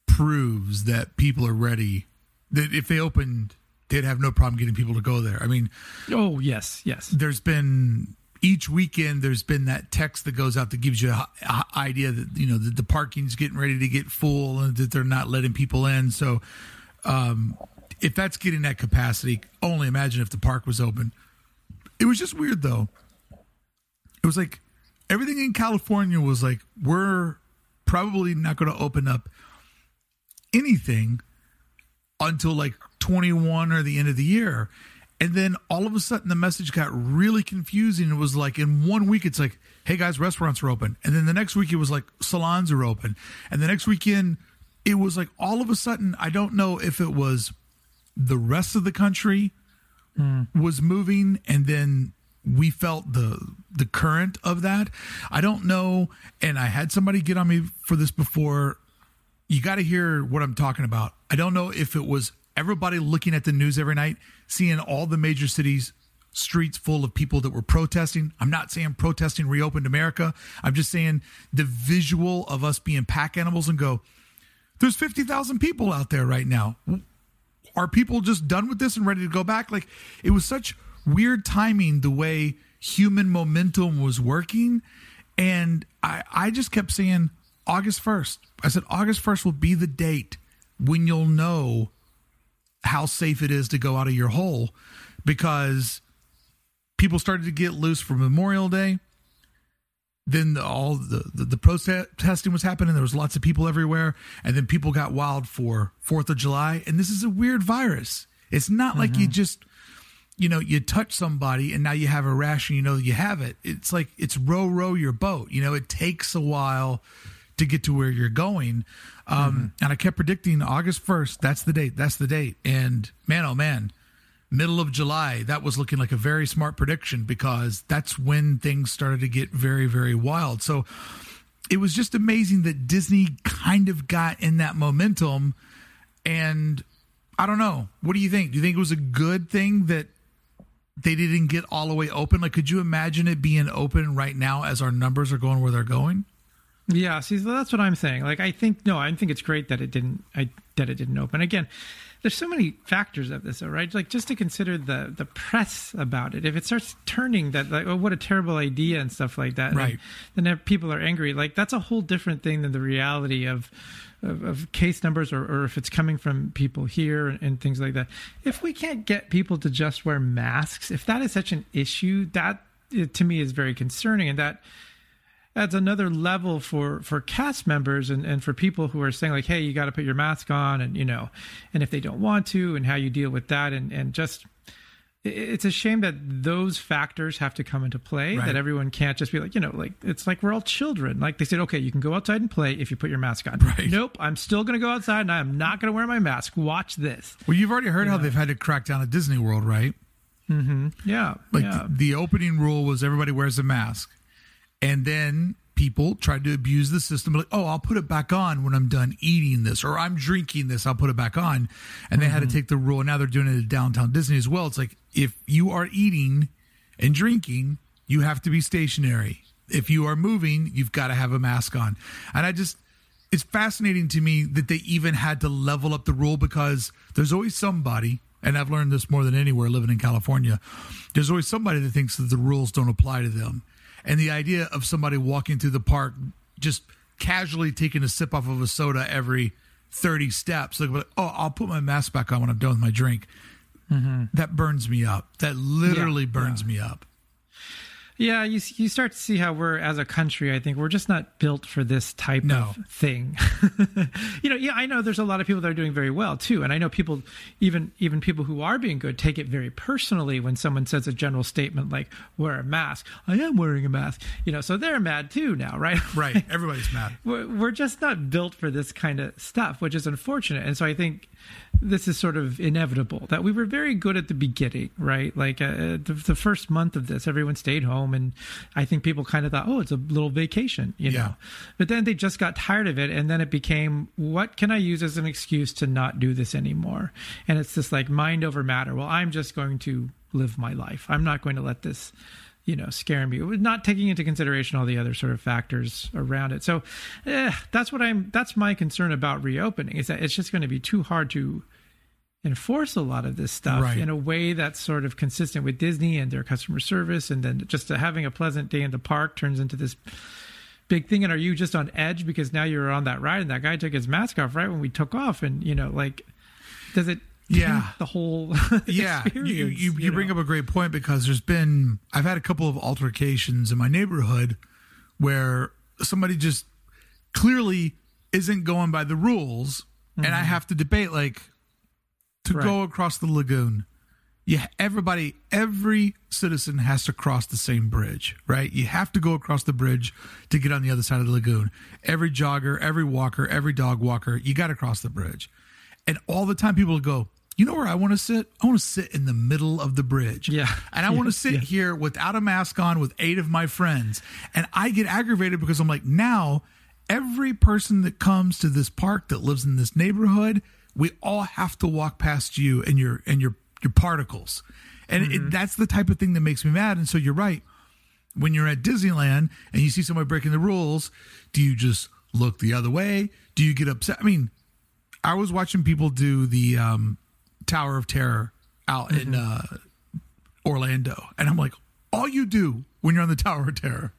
proves that people are ready. That if they opened they'd have no problem getting people to go there. I mean, oh yes, yes. There's been each weekend there's been that text that goes out that gives you an idea that you know the, the parking's getting ready to get full and that they're not letting people in. So, um, if that's getting that capacity, only imagine if the park was open. It was just weird though. It was like everything in California was like we're probably not going to open up anything until like 21 or the end of the year. And then all of a sudden the message got really confusing. It was like in one week, it's like, hey guys, restaurants are open. And then the next week it was like salons are open. And the next weekend it was like all of a sudden, I don't know if it was the rest of the country mm. was moving and then we felt the the current of that. I don't know, and I had somebody get on me for this before. You got to hear what I'm talking about. I don't know if it was everybody looking at the news every night, seeing all the major cities streets full of people that were protesting. I'm not saying protesting reopened America. I'm just saying the visual of us being pack animals and go, there's 50,000 people out there right now. Are people just done with this and ready to go back? Like it was such weird timing the way human momentum was working. And I, I just kept saying August 1st. I said August 1st will be the date when you'll know how safe it is to go out of your hole because people started to get loose for Memorial Day. Then the, all the, the, the protesting was happening. There was lots of people everywhere, and then people got wild for Fourth of July. And this is a weird virus. It's not mm-hmm. like you mm-hmm. just, you know, you touch somebody and now you have a rash and you know you have it. It's like it's row row your boat. You know, it takes a while to get to where you're going. Um, mm-hmm. And I kept predicting August 1st. That's the date. That's the date. And man, oh man, middle of July, that was looking like a very smart prediction because that's when things started to get very, very wild. So it was just amazing that Disney kind of got in that momentum. And I don't know. What do you think? Do you think it was a good thing that they didn't get all the way open? Like, could you imagine it being open right now as our numbers are going where they're going? Yeah, see, that's what I'm saying. Like, I think no, I think it's great that it didn't. I that it didn't open again. There's so many factors of this, though, right? Like just to consider the the press about it. If it starts turning that, like, oh, what a terrible idea and stuff like that, right? Then, then people are angry. Like that's a whole different thing than the reality of of, of case numbers, or, or if it's coming from people here and, and things like that. If we can't get people to just wear masks, if that is such an issue, that to me is very concerning, and that adds another level for for cast members and, and for people who are saying like hey you got to put your mask on and you know and if they don't want to and how you deal with that and and just it's a shame that those factors have to come into play right. that everyone can't just be like you know like it's like we're all children like they said okay you can go outside and play if you put your mask on right. nope i'm still going to go outside and i'm not going to wear my mask watch this well you've already heard you how know? they've had to crack down at disney world right mm-hmm. yeah like yeah. The, the opening rule was everybody wears a mask and then people tried to abuse the system like oh i'll put it back on when i'm done eating this or i'm drinking this i'll put it back on and they mm-hmm. had to mm-hmm. take the rule And now they're doing it at downtown disney as well it's like if you are eating and drinking you have to be stationary if you are moving you've got to have a mask on and i just it's fascinating to me that they even had to level up the rule because there's always somebody and I've learned this more than anywhere living in California. There's always somebody that thinks that the rules don't apply to them. And the idea of somebody walking through the park just casually taking a sip off of a soda every 30 steps, like, oh, I'll put my mask back on when I'm done with my drink. Mm-hmm. That burns me up. That literally yeah, burns yeah. me up. Yeah, you you start to see how we're as a country. I think we're just not built for this type no. of thing. you know, yeah, I know there's a lot of people that are doing very well too, and I know people, even even people who are being good, take it very personally when someone says a general statement like "wear a mask." I am wearing a mask. You know, so they're mad too now, right? Right. Everybody's mad. we're, we're just not built for this kind of stuff, which is unfortunate. And so I think this is sort of inevitable that we were very good at the beginning, right? Like uh, the, the, first month of this, everyone stayed home, and I think people kind of thought, oh, it's a little vacation, you know. Yeah. But then they just got tired of it, and then it became, what can I use as an excuse to not do this anymore? And it's this like mind over matter. Well, I'm just going to live my life. I'm not going to let this you know scaring me not taking into consideration all the other sort of factors around it. So eh, that's what i'm that's my concern about reopening is that it's just going to be too hard to enforce a lot of this stuff right. in a way that's sort of consistent with disney and their customer service and then just having a pleasant day in the park turns into this big thing. And are you just on edge because now you're on that ride and that guy took his mask off right when we took off? And you know like does it yeah the whole yeah you you, you, you bring up a great point because there's been i've had a couple of altercations in my neighborhood where somebody just clearly isn't going by the rules mm-hmm. and i mm-hmm. have to debate like to right. go across the lagoon yeah everybody every citizen has to cross the same bridge right you have to go across the bridge to get on the other side of the lagoon every jogger every walker every dog walker you got to cross the bridge and all the time people go you know where I want to sit? I want to sit in the middle of the bridge. Yeah. And I want to sit yeah. here without a mask on with eight of my friends. And I get aggravated because I'm like, now every person that comes to this park that lives in this neighborhood, we all have to walk past you and your and your your particles. And mm-hmm. it, that's the type of thing that makes me mad. And so you're right. When you're at Disneyland and you see somebody breaking the rules, do you just look the other way? Do you get upset? I mean, I was watching people do the um, Tower of Terror out mm-hmm. in uh, Orlando, and I'm like, all you do when you're on the Tower of Terror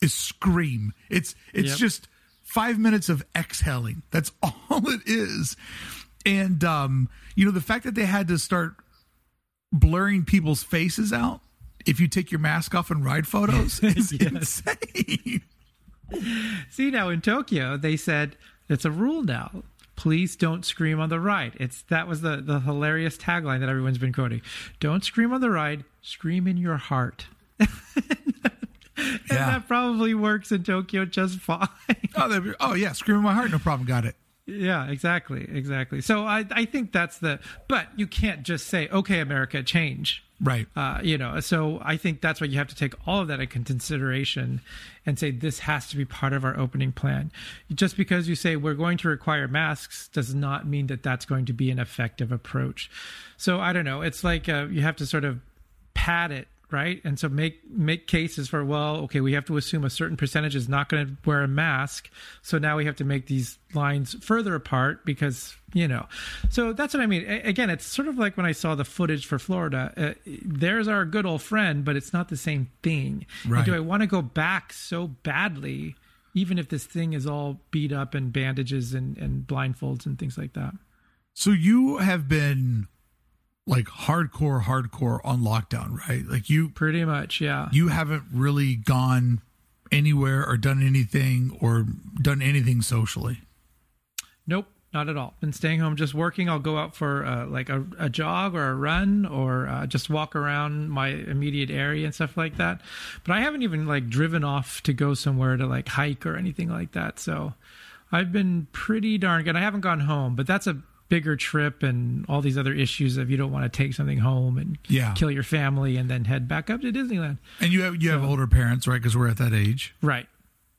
is scream. It's it's yep. just five minutes of exhaling. That's all it is. And um, you know, the fact that they had to start blurring people's faces out if you take your mask off and ride photos is insane. See now in Tokyo, they said it's a rule now please don't scream on the ride. It's that was the the hilarious tagline that everyone's been quoting. Don't scream on the ride, scream in your heart. and yeah. that probably works in Tokyo just fine. oh, oh yeah, scream in my heart, no problem. Got it. Yeah, exactly, exactly. So I I think that's the. But you can't just say, "Okay, America, change." Right. Uh, you know, so I think that's why you have to take all of that into consideration and say this has to be part of our opening plan. Just because you say we're going to require masks does not mean that that's going to be an effective approach. So I don't know. It's like uh, you have to sort of pad it right? And so make make cases for well okay we have to assume a certain percentage is not going to wear a mask so now we have to make these lines further apart because you know. So that's what i mean. Again it's sort of like when i saw the footage for florida uh, there's our good old friend but it's not the same thing. Right. And do i want to go back so badly even if this thing is all beat up and bandages and, and blindfolds and things like that? So you have been like hardcore, hardcore on lockdown, right? Like you pretty much, yeah. You haven't really gone anywhere or done anything or done anything socially. Nope, not at all. Been staying home, just working. I'll go out for uh, like a, a, jog or a run or uh, just walk around my immediate area and stuff like that. But I haven't even like driven off to go somewhere to like hike or anything like that. So I've been pretty darn good. I haven't gone home, but that's a bigger trip and all these other issues of you don't want to take something home and yeah. kill your family and then head back up to Disneyland. And you have you so, have older parents, right? Because we're at that age, right?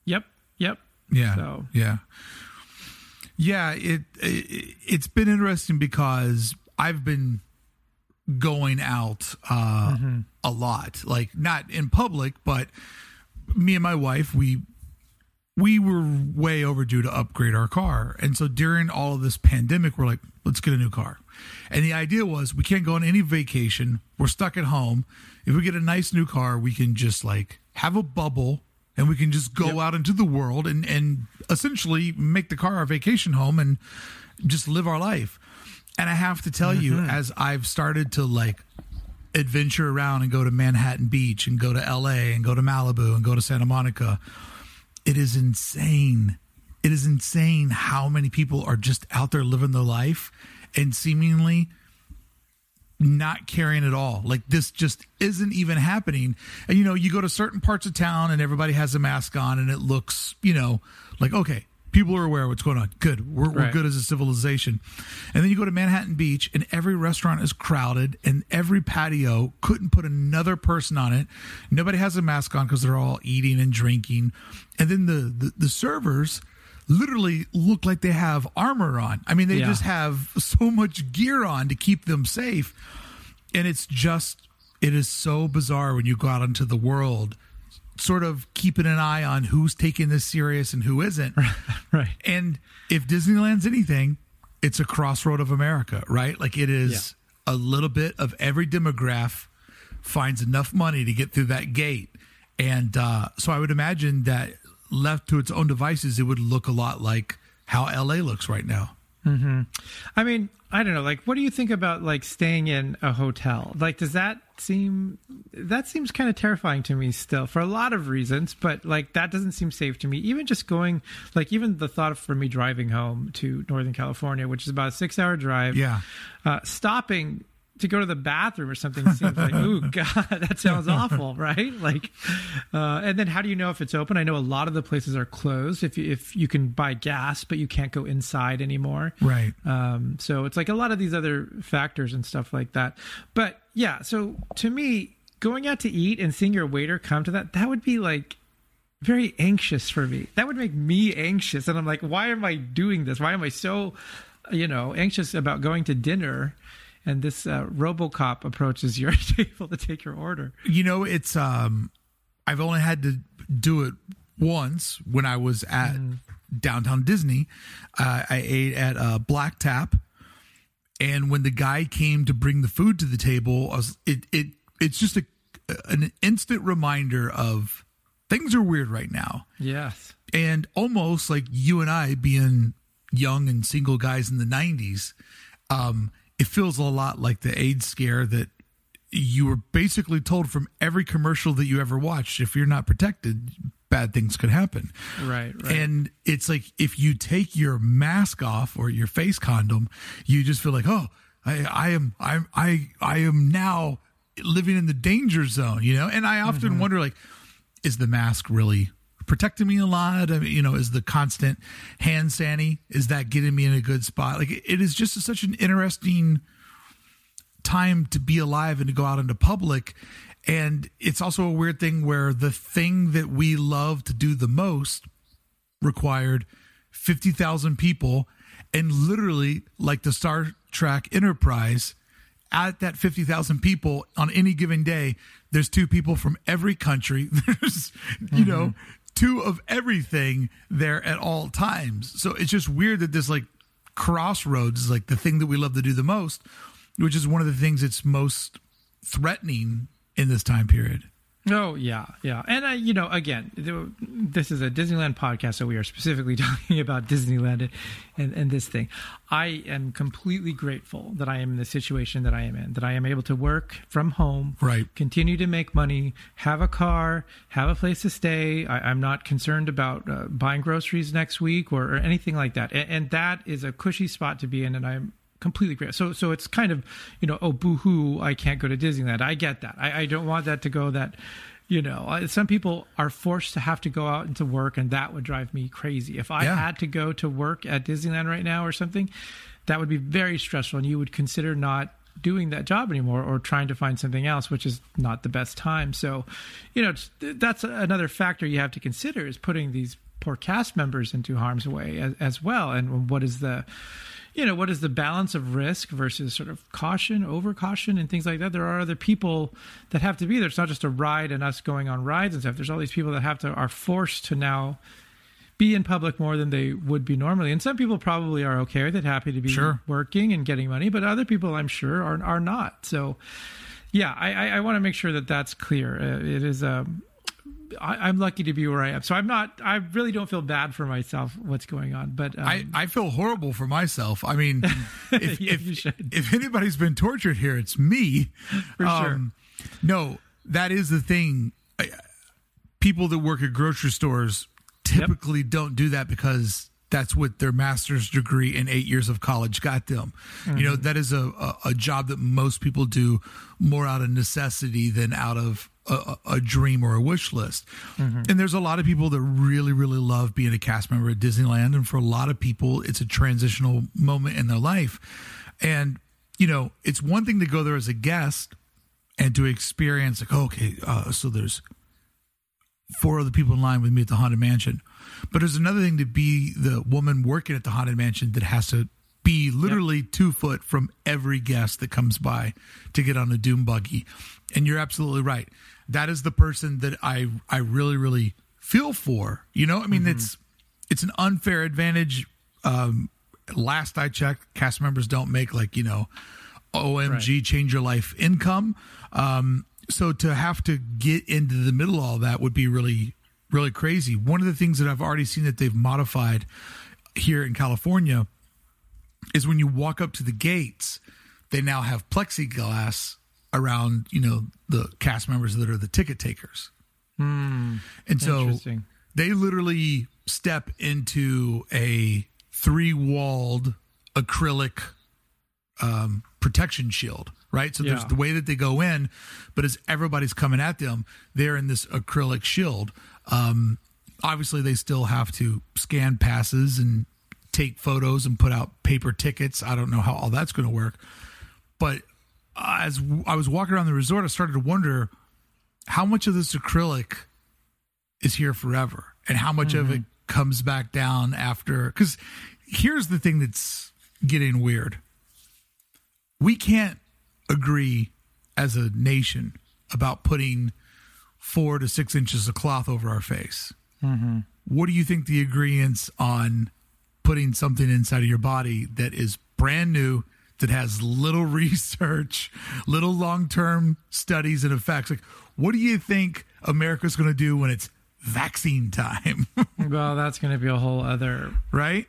Yep, yep. Yeah, so. yeah, yeah. It, it it's been interesting because I've been going out uh, mm-hmm. a lot, like not in public, but me and my wife we we were way overdue to upgrade our car. And so during all of this pandemic, we're like, let's get a new car. And the idea was we can't go on any vacation. We're stuck at home. If we get a nice new car, we can just like have a bubble and we can just go yep. out into the world and, and essentially make the car our vacation home and just live our life. And I have to tell mm-hmm. you, as I've started to like adventure around and go to Manhattan Beach and go to LA and go to Malibu and go to Santa Monica. It is insane. It is insane how many people are just out there living their life and seemingly not caring at all. Like this just isn't even happening. And you know, you go to certain parts of town and everybody has a mask on and it looks, you know, like okay, people are aware of what's going on. Good. We're, right. we're good as a civilization. And then you go to Manhattan Beach and every restaurant is crowded and every patio couldn't put another person on it. Nobody has a mask on because they're all eating and drinking. And then the, the, the servers literally look like they have armor on. I mean, they yeah. just have so much gear on to keep them safe. And it's just, it is so bizarre when you go out into the world, sort of keeping an eye on who's taking this serious and who isn't. right. And if Disneyland's anything, it's a crossroad of America, right? Like it is yeah. a little bit of every demographic finds enough money to get through that gate. And uh, so I would imagine that left to its own devices, it would look a lot like how LA looks right now. Mm-hmm. I mean, I don't know. Like, what do you think about like staying in a hotel? Like, does that seem that seems kind of terrifying to me still for a lot of reasons? But like, that doesn't seem safe to me. Even just going, like, even the thought for me driving home to Northern California, which is about a six-hour drive, yeah, uh, stopping to go to the bathroom or something seems like, ooh, God, that sounds awful, right? Like, uh, and then how do you know if it's open? I know a lot of the places are closed. If you, if you can buy gas, but you can't go inside anymore, right? Um, so it's like a lot of these other factors and stuff like that. But yeah, so to me, going out to eat and seeing your waiter come to that, that would be like very anxious for me. That would make me anxious, and I'm like, why am I doing this? Why am I so, you know, anxious about going to dinner? And this uh, RoboCop approaches your table to take your order. You know, it's um, I've only had to do it once when I was at mm. downtown Disney. Uh, I ate at a Black Tap, and when the guy came to bring the food to the table, was, it it it's just a an instant reminder of things are weird right now. Yes, and almost like you and I being young and single guys in the '90s. Um, it feels a lot like the AIDS scare that you were basically told from every commercial that you ever watched. If you're not protected bad things could happen. Right, right. And it's like if you take your mask off or your face condom you just feel like oh i, I am i i i am now living in the danger zone you know? And i often mm-hmm. wonder like is the mask really protecting me a lot? I mean, you know, is the constant hand sanny is that getting me in a good spot? Like it is just such an interesting time to be alive and to go out into public. And it's also a weird thing where the thing that we love to do the most required 50,000 people and literally like the Star Trek Enterprise at that 50,000 people on any given day, there's two people from every country. There's, you mm-hmm. know, two of everything there at all times. So it's just weird that this like crossroads is like the thing that we love to do the most, which is one of the things that's most threatening in this time period. Oh yeah, yeah, and I, you know, again, this is a Disneyland podcast, so we are specifically talking about Disneyland and, and this thing. I am completely grateful that I am in the situation that I am in, that I am able to work from home, right, continue to make money, have a car, have a place to stay. I, am not concerned about uh, buying groceries next week or, or anything like that, and, and that is a cushy spot to be in, and I'm completely great. So so it's kind of you know oh boohoo I can't go to Disneyland. I get that. I, I don't want that to go that you know some people are forced to have to go out into work and that would drive me crazy. If I yeah. had to go to work at Disneyland right now or something, that would be very stressful and you would consider not doing that job anymore or trying to find something else which is not the best time so you know that's another factor you have to consider is putting these poor cast members into harm's way as, as well and what is the you know, what is the balance of risk versus sort of caution, over caution, and things like that. There are other people that have to be there. It's not just a ride and us going on rides and stuff. There's all these people that have to are forced to now be in public more than they would be normally. And some people probably are okay with it, happy to be sure. working and getting money, but other people, I'm sure, are are not. So, yeah, I, I, I want to make sure that that's clear. Uh, it is a I, am lucky to be where I am. So I'm not. I really don't feel bad for myself. What's going on? But um, I, I feel horrible for myself. I mean, if yeah, if, if, anybody's been tortured here, it's me. For um, sure. No, that is the thing. People that work at grocery stores typically yep. don't do that because that's what their master's degree and eight years of college got them. Mm-hmm. You know, mm-hmm. that is a, a, a, job that most people do more out of necessity than out of a, a dream or a wish list. Mm-hmm. And there's a lot of people that really, really love being a cast member at Disneyland. And for a lot of people, it's a transitional moment in their life. And, you know, it's one thing to go there as a guest and to experience, like, okay, uh, so there's four other people in line with me at the Haunted Mansion but there's another thing to be the woman working at the haunted mansion that has to be literally yep. two foot from every guest that comes by to get on a doom buggy. And you're absolutely right. That is the person that I I really really feel for. You know, I mean, mm-hmm. it's it's an unfair advantage. Um, last I checked, cast members don't make like you know, OMG, right. change your life income. Um, so to have to get into the middle of all that would be really really crazy. One of the things that I've already seen that they've modified here in California is when you walk up to the gates, they now have plexiglass around, you know, the cast members that are the ticket takers. Mm, and so they literally step into a three walled acrylic um, protection shield, right? So yeah. there's the way that they go in, but as everybody's coming at them, they're in this acrylic shield. Um, obviously, they still have to scan passes and take photos and put out paper tickets. I don't know how all that's going to work. But as I was walking around the resort, I started to wonder how much of this acrylic is here forever and how much mm-hmm. of it comes back down after. Because here's the thing that's getting weird we can't agree as a nation about putting four to six inches of cloth over our face. Mm-hmm. What do you think the ingredients on putting something inside of your body that is brand new, that has little research, little long term studies and effects? Like, what do you think America's going to do when it's vaccine time? well, that's going to be a whole other right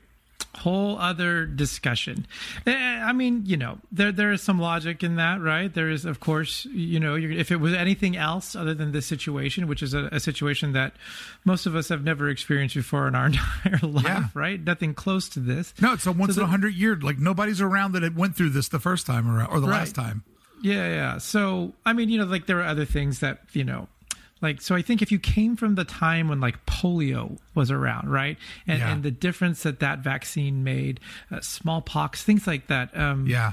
whole other discussion. Eh, I mean, you know, there there is some logic in that, right? There is, of course, you know, if it was anything else other than this situation, which is a, a situation that most of us have never experienced before in our entire life, yeah. right? Nothing close to this. No, it's a once so in a hundred year. Like nobody's around that went through this the first time or or the right. last time. Yeah, yeah. So I mean, you know, like there are other things that you know like so i think if you came from the time when like polio was around right? And, yeah. and the difference that that vaccine made uh, smallpox things like that um yeah.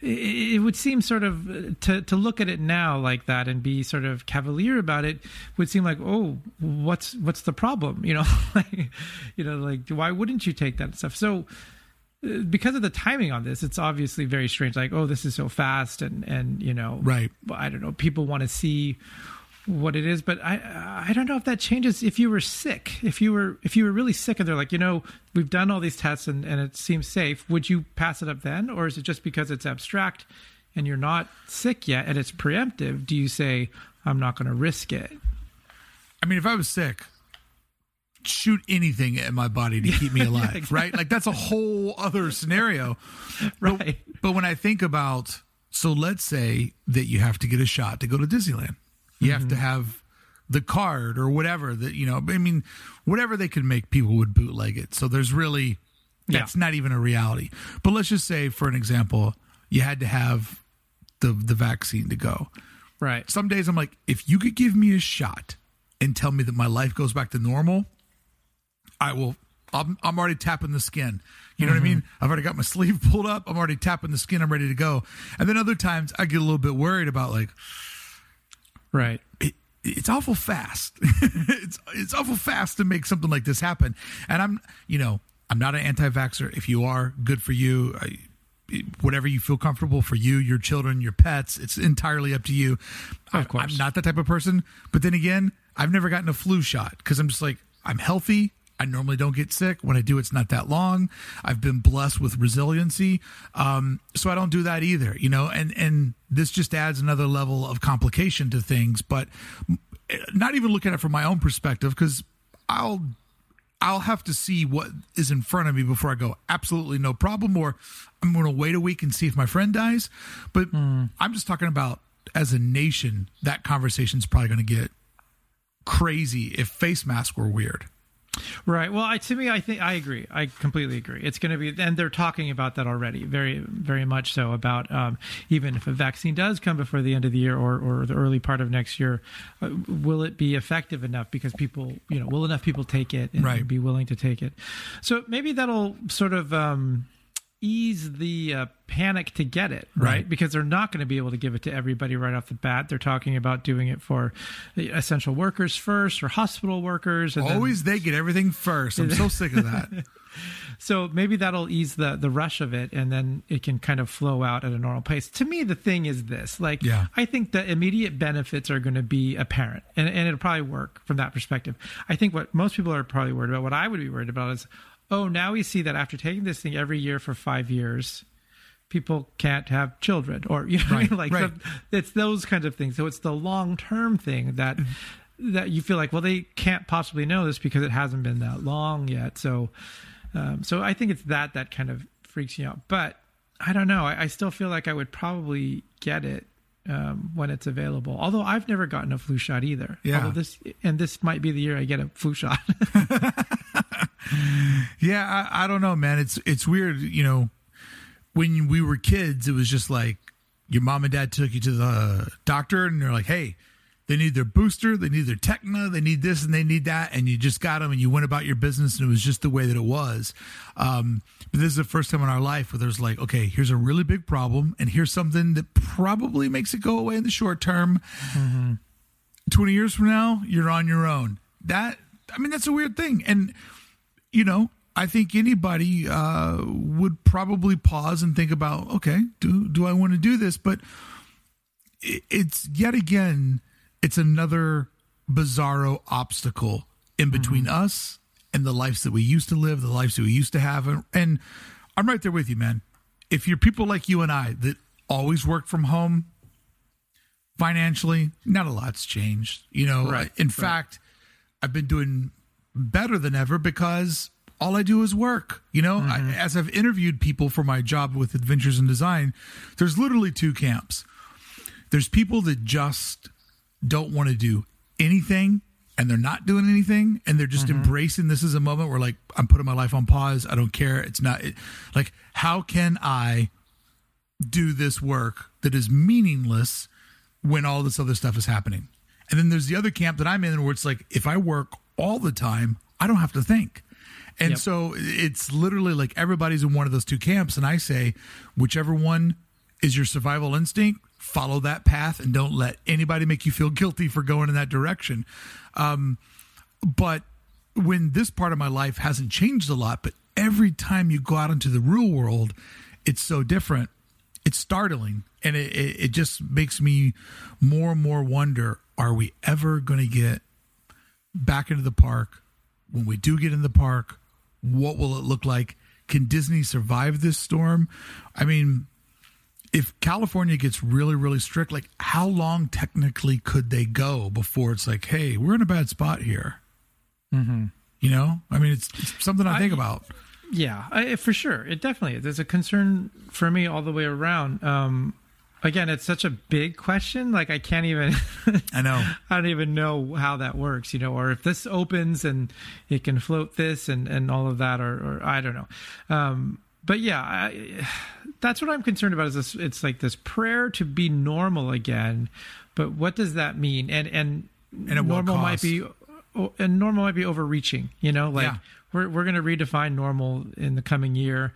it, it would seem sort of uh, to to look at it now like that and be sort of cavalier about it would seem like oh what's what's the problem? You know like you know like why wouldn't you take that stuff? So uh, because of the timing on this it's obviously very strange like oh this is so fast and and you know right. I don't know people want to see what it is but i i don't know if that changes if you were sick if you were if you were really sick and they're like you know we've done all these tests and, and it seems safe. Would you pass it up then or is it just because it's abstract and you're not sick yet and it's preemptive do you say i'm not going to risk it? I mean if i was sick shoot anything at my body to keep me alive yeah, exactly. right? Like that's a whole other scenario. Right. but, but when i think about so let's say that you have to get a shot to go to disneyland you mm-hmm. have to mm-hmm. have the card or whatever that you know. I mean, whatever they could make, people would bootleg it. So there's really that's yeah. not even a reality. But let's just say, for an example, you had to have the the vaccine to go. Right. Some days I'm like, if you could give me a shot and tell me that my life goes back to normal, I will. I'm, I'm already tapping the skin. You know mm-hmm. what I mm-hmm. mean? I've already got my sleeve pulled up. I'm already tapping the skin. I'm ready to go. And then other times I get a little bit worried about like, Right. It, it's awful fast. it's it's awful fast to make something like this happen. And I'm, you know, I'm not an anti-vaxxer. If you are, good for you. I, whatever you feel comfortable for you, your children, your pets, it's entirely up to you. Of course. I, I'm not that type of person. But then again, I've never gotten a flu shot because I'm just like, I'm healthy. I normally don't get sick. When I do, it's not that long. I've been blessed with resiliency, um, so I don't do that either. You know, and and this just adds another level of complication to things. But not even looking at it from my own perspective because I'll I'll have to see what is in front of me before I go, absolutely no problem, or I'm going to wait a week and see if my friend dies. But mm. I'm just talking about as a nation, that conversation is probably going to get crazy if face masks were weird. Right. Well, I, to me, I think I agree. I completely agree. It's going to be, and they're talking about that already, very, very much so. About um, even if a vaccine does come before the end of the year or, or the early part of next year, uh, will it be effective enough? Because people, you know, will enough people take it and right. be willing to take it? So maybe that'll sort of. Um, ease the uh, panic to get it right? right, because they're not going to be able to give it to everybody right off the bat. They're talking about doing it for essential workers first or hospital workers always then, they get everything first. I'm so sick of that. So maybe that'll ease the the rush of it and then it can kind of flow out at a normal pace. To me the thing is this like yeah. i think the immediate benefits are going to be apparent and, and it'll probably work from that perspective. I think what most people are probably worried about what i would be worried about is oh, now we see that after taking this thing every year for five years, people can't have children, or you know, right, I mean? like right. the, it's those kinds of things. So it's the long term thing that mm-hmm. that you feel like, well, they can't possibly know this because it hasn't been that long yet. So, um, so I think it's that that kind of freaks me out. But I don't know. I, I still feel like I would probably get it um, when it's available. Although I've never gotten a flu shot either. Yeah. Although this and this might be the year I get a flu shot. yeah, I, I don't know, man. It's it's weird. You know, when we were kids, it was just like your mom and dad took you to the doctor, and they're like, "Hey, they need their booster, they need their Tecna, they need this and they need that, and you just got them and you went about your business, and it was just the way that it was. Um, but this is the first time in our life where there's like, okay, here's a really big problem, and here's something that probably makes it go away in the short term. Mm-hmm. Twenty years from now, you're on your own. That I mean, that's a weird thing, and you know, I think anybody uh, would probably pause and think about, okay, do do I want to do this? But it's yet again, it's another bizarro obstacle in between mm-hmm. us and the lives that we used to live, the lives that we used to have, and, and I'm right there with you, man. If you're people like you and I that always work from home, financially, not a lot's changed. You know, right, in right. fact, I've been doing better than ever because all I do is work. You know, mm-hmm. I, as I've interviewed people for my job with Adventures in Design, there's literally two camps. There's people that just don't want to do anything and they're not doing anything and they're just mm-hmm. embracing this is a moment where like I'm putting my life on pause. I don't care. It's not it, like how can I do this work that is meaningless when all this other stuff is happening? And then there's the other camp that I'm in where it's like if I work all the time, I don't have to think. And yep. so it's literally like everybody's in one of those two camps. And I say, whichever one is your survival instinct, follow that path and don't let anybody make you feel guilty for going in that direction. Um, but when this part of my life hasn't changed a lot, but every time you go out into the real world, it's so different. It's startling. And it, it, it just makes me more and more wonder are we ever going to get back into the park. When we do get in the park, what will it look like? Can Disney survive this storm? I mean, if California gets really, really strict, like how long technically could they go before it's like, hey, we're in a bad spot here? Mm-hmm. You know, I mean, it's, it's something I think I, about. Yeah, I, for sure. It definitely is. There's a concern for me all the way around. Um, again it's such a big question like i can't even i know. I don't even know how that works you know or if this opens and it can float this and and all of that or, or i don't know. Um but yeah I, that's what i'm concerned about is this it's like this prayer to be normal again but what does that mean? And and, and normal might be and normal might be overreaching you know like yeah we're we're going to redefine normal in the coming year,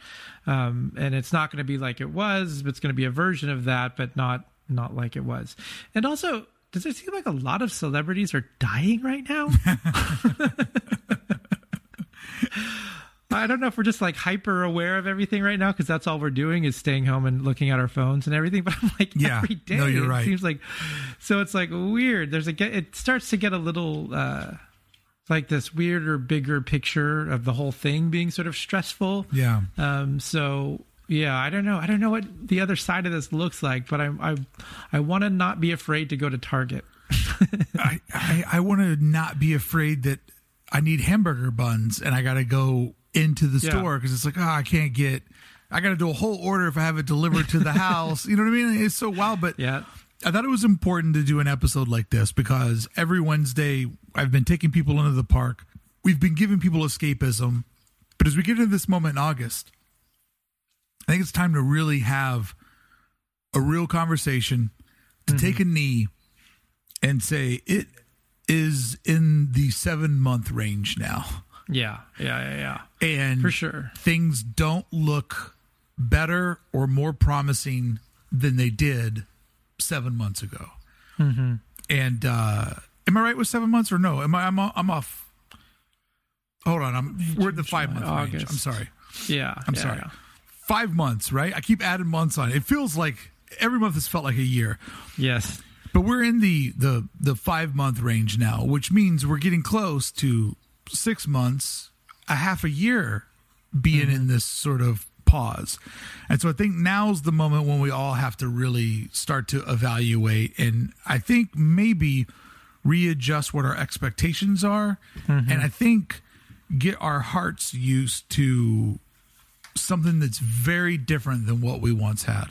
um, and it's not going to be like it was. It's going to be a version of that, but not not like it was. And also, does it seem like a lot of celebrities are dying right now? I don't know if we're just like hyper aware of everything right now because that's all we're doing is staying home and looking at our phones and everything. But I'm like yeah, every day. No, you're right. It seems like so. It's like weird. There's a it starts to get a little. uh like this weirder, bigger picture of the whole thing being sort of stressful. Yeah. Um. So yeah, I don't know. I don't know what the other side of this looks like, but I I I want to not be afraid to go to Target. I, I, I want to not be afraid that I need hamburger buns and I got to go into the yeah. store because it's like, oh, I can't get, I got to do a whole order if I have it delivered to the house. you know what I mean? It's so wild, but yeah. I thought it was important to do an episode like this because every Wednesday I've been taking people into the park. We've been giving people escapism. But as we get into this moment in August, I think it's time to really have a real conversation, to mm-hmm. take a knee and say it is in the seven month range now. Yeah, yeah, yeah, yeah. And for sure, things don't look better or more promising than they did seven months ago. Mm-hmm. And uh, am I right with seven months or no? Am I? I'm, I'm off. Hold on, I'm we're at the five month August. range. I'm sorry. Yeah, I'm yeah, sorry. Yeah. Five months, right? I keep adding months on. It. it feels like every month has felt like a year. Yes, but we're in the the the five month range now, which means we're getting close to six months, a half a year being mm-hmm. in this sort of pause. And so I think now's the moment when we all have to really start to evaluate and I think maybe readjust what our expectations are. Mm-hmm. And I think get our hearts used to something that's very different than what we once had.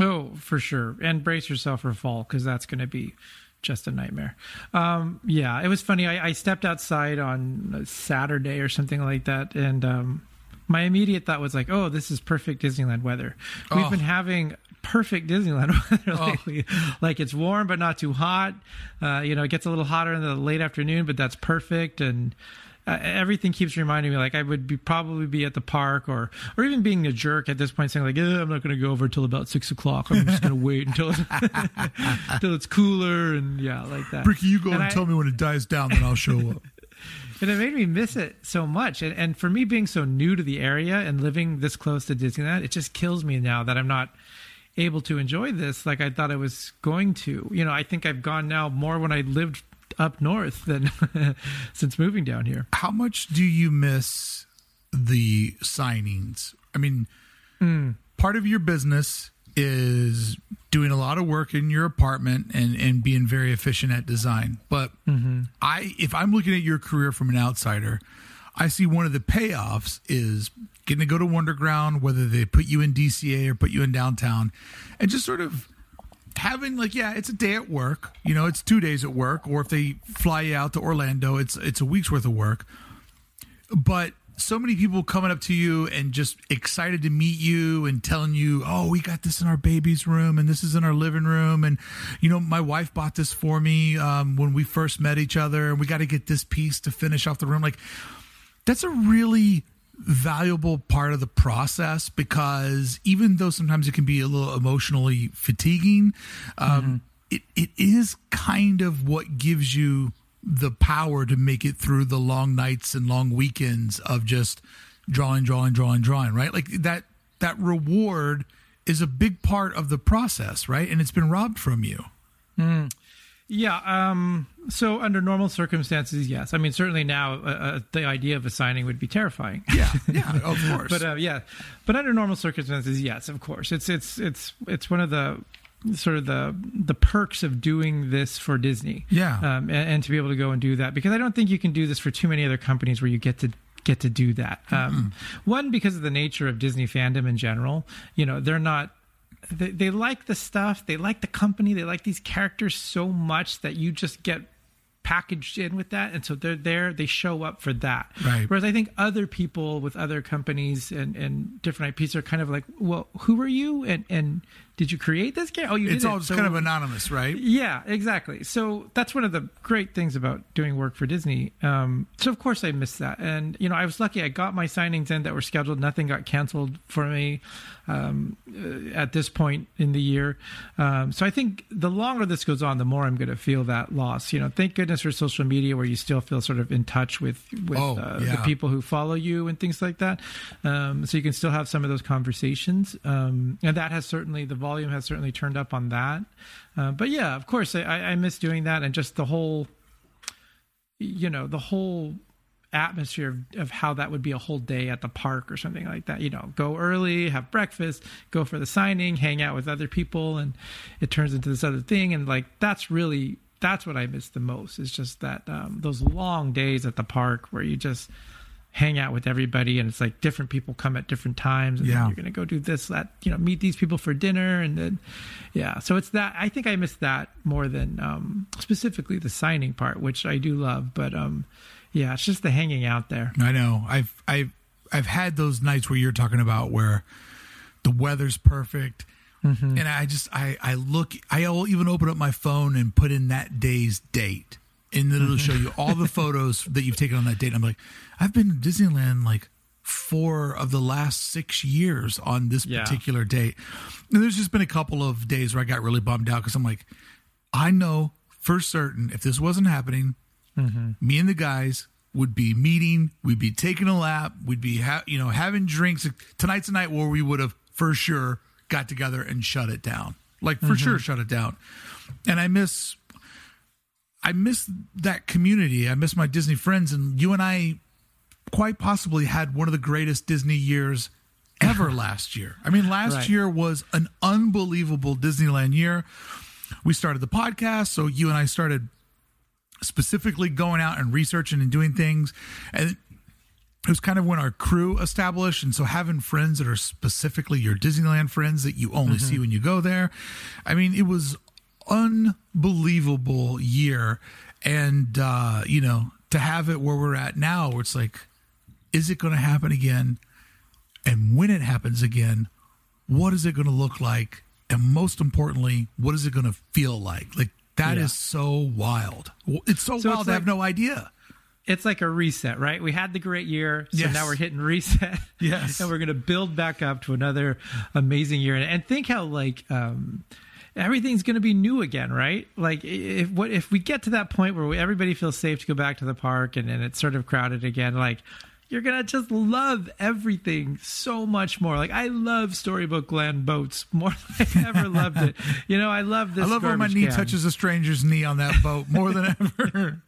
Oh, for sure. And brace yourself for fall because that's going to be just a nightmare. Um, yeah, it was funny. I, I, stepped outside on Saturday or something like that, and um, my immediate thought was like, "Oh, this is perfect Disneyland weather." We've oh. been having perfect Disneyland weather oh. lately. Like it's warm but not too hot. Uh, you know, it gets a little hotter in the late afternoon, but that's perfect. And uh, everything keeps reminding me like I would be probably be at the park or or even being a jerk at this point, saying like, eh, "I'm not going to go over until about six o'clock. I'm just going to wait until until it's cooler." And yeah, like that. Bricky, you go and, and I, tell me when it dies down, then I'll show up. And it made me miss it so much. And, and for me being so new to the area and living this close to Disneyland, it just kills me now that I'm not able to enjoy this like I thought I was going to. You know, I think I've gone now more when I lived up north than since moving down here. How much do you miss the signings? I mean, mm. part of your business is doing a lot of work in your apartment and and being very efficient at design. But mm-hmm. I if I'm looking at your career from an outsider, I see one of the payoffs is getting to go to Wonderground, whether they put you in DCA or put you in downtown, and just sort of having like yeah it's a day at work you know it's two days at work or if they fly you out to orlando it's it's a week's worth of work but so many people coming up to you and just excited to meet you and telling you oh we got this in our baby's room and this is in our living room and you know my wife bought this for me um, when we first met each other and we got to get this piece to finish off the room like that's a really valuable part of the process because even though sometimes it can be a little emotionally fatiguing, um, mm-hmm. it, it is kind of what gives you the power to make it through the long nights and long weekends of just drawing, drawing, drawing, drawing, right? Like that, that reward is a big part of the process, right? And it's been robbed from you. Mm. Yeah. Um, so under normal circumstances, yes. I mean, certainly now uh, uh, the idea of a signing would be terrifying. Yeah. Yeah. Of course. but uh, yeah, but under normal circumstances, yes, of course. It's it's it's it's one of the sort of the the perks of doing this for Disney. Yeah. Um, and, and, to be able to go and do that because I don't think you can do this for too many other companies where you get to get to do that. Um, mm-hmm. One because of the nature of Disney fandom in general. You know, they're not they, they like the stuff, they like the company, they like these characters so much that you just get packaged in with that and so they're there they show up for that right whereas i think other people with other companies and and different ips are kind of like well who are you and and did you create this game? Oh, you It's all it. so, kind of anonymous, right? Yeah, exactly. So that's one of the great things about doing work for Disney. Um, so of course I missed that, and you know I was lucky. I got my signings in that were scheduled. Nothing got canceled for me um, uh, at this point in the year. Um, so I think the longer this goes on, the more I'm going to feel that loss. You know, thank goodness for social media where you still feel sort of in touch with with oh, uh, yeah. the people who follow you and things like that. Um, so you can still have some of those conversations, um, and that has certainly the volume has certainly turned up on that. Uh, but yeah, of course, I, I miss doing that and just the whole, you know, the whole atmosphere of, of, how that would be a whole day at the park or something like that. You know, go early, have breakfast, go for the signing, hang out with other people, and it turns into this other thing. And like that's really that's what I miss the most. Is just that um, those long days at the park where you just hang out with everybody and it's like different people come at different times and yeah. you're gonna go do this that you know meet these people for dinner and then yeah so it's that i think i miss that more than um specifically the signing part which i do love but um yeah it's just the hanging out there i know i've i've i've had those nights where you're talking about where the weather's perfect mm-hmm. and i just i i look i'll even open up my phone and put in that day's date and then it'll show you all the photos that you've taken on that date. And I'm like, I've been to Disneyland like four of the last six years on this yeah. particular date. And there's just been a couple of days where I got really bummed out because I'm like, I know for certain if this wasn't happening, mm-hmm. me and the guys would be meeting, we'd be taking a lap, we'd be ha- you know having drinks. Tonight's a night where we would have for sure got together and shut it down, like for mm-hmm. sure shut it down. And I miss I miss that community. I miss my Disney friends, and you and I quite possibly had one of the greatest Disney years ever last year. I mean, last right. year was an unbelievable Disneyland year. We started the podcast, so you and I started specifically going out and researching and doing things, and it was kind of when our crew established and so having friends that are specifically your disneyland friends that you only mm-hmm. see when you go there i mean it was unbelievable year. And, uh, you know, to have it where we're at now, where it's like, is it going to happen again? And when it happens again, what is it going to look like? And most importantly, what is it going to feel like? Like, that yeah. is so wild. It's so, so wild it's I have no idea. It's like a reset, right? We had the great year, so yes. now we're hitting reset. Yes, and we're going to build back up to another amazing year. And think how like um, everything's going to be new again, right? Like if what if we get to that point where we, everybody feels safe to go back to the park and, and it's sort of crowded again, like you're gonna just love everything so much more. Like I love Storybook Land boats more than I ever loved it. You know, I love this. I love when my knee can. touches a stranger's knee on that boat more than ever.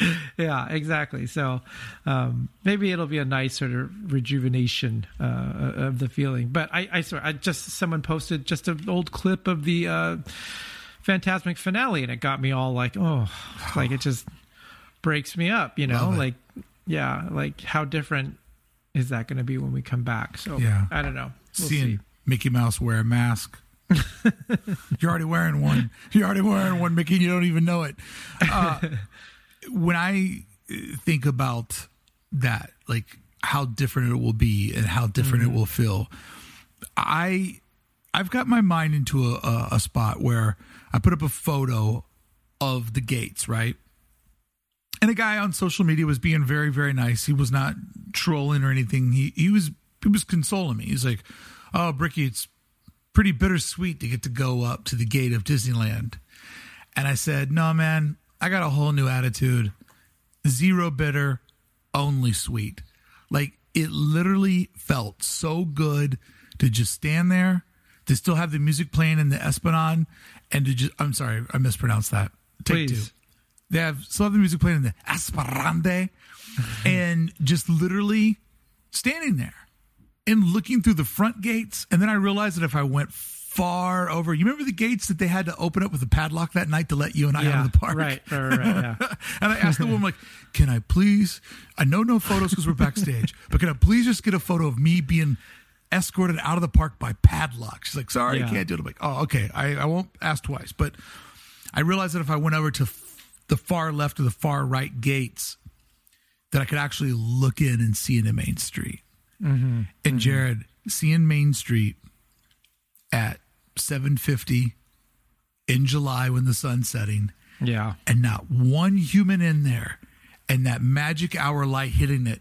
yeah, exactly. So um, maybe it'll be a nice sort of rejuvenation uh, of the feeling. But I, I, sorry, I just someone posted just an old clip of the uh, Fantasmic finale, and it got me all like, oh, like it just breaks me up. You know, like yeah, like how different is that going to be when we come back? So yeah, I don't know. We'll Seeing see. Mickey Mouse wear a mask. You're already wearing one. You're already wearing one, Mickey. You don't even know it. Uh, when I uh, think about that, like how different it will be and how different mm-hmm. it will feel, I I've got my mind into a, a, a spot where I put up a photo of the gates, right? And a guy on social media was being very, very nice. He was not trolling or anything. He he was he was consoling me. He's like, "Oh, Bricky, it's pretty bittersweet to get to go up to the gate of Disneyland." And I said, "No, man, I got a whole new attitude. Zero bitter, only sweet. Like it literally felt so good to just stand there, to still have the music playing in the Esplanade, and to just I'm sorry, I mispronounced that. Take Please. two. They have still have the music playing in the Esplanade, and just literally standing there and looking through the front gates. And then I realized that if I went far over. You remember the gates that they had to open up with a padlock that night to let you and I yeah, out of the park? Right, right, right. Yeah. and I asked the woman, like, can I please? I know no photos because we're backstage, but can I please just get a photo of me being escorted out of the park by padlock? She's like, sorry, yeah. I can't do it. I'm like, oh, okay. I, I won't ask twice. But I realized that if I went over to the far left or the far right gates, that I could actually look in and see into Main Street. Mm-hmm. And mm-hmm. Jared, seeing Main Street at 750 in July when the sun's setting. Yeah. And not one human in there and that magic hour light hitting it.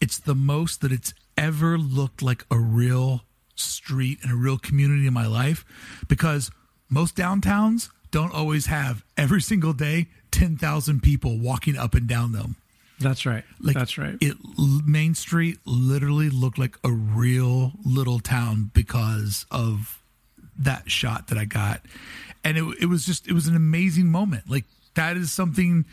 It's the most that it's ever looked like a real street and a real community in my life because most downtowns don't always have every single day 10,000 people walking up and down them. That's right. Like That's right. It Main Street literally looked like a real little town because of that shot that I got. And it, it was just, it was an amazing moment. Like that is something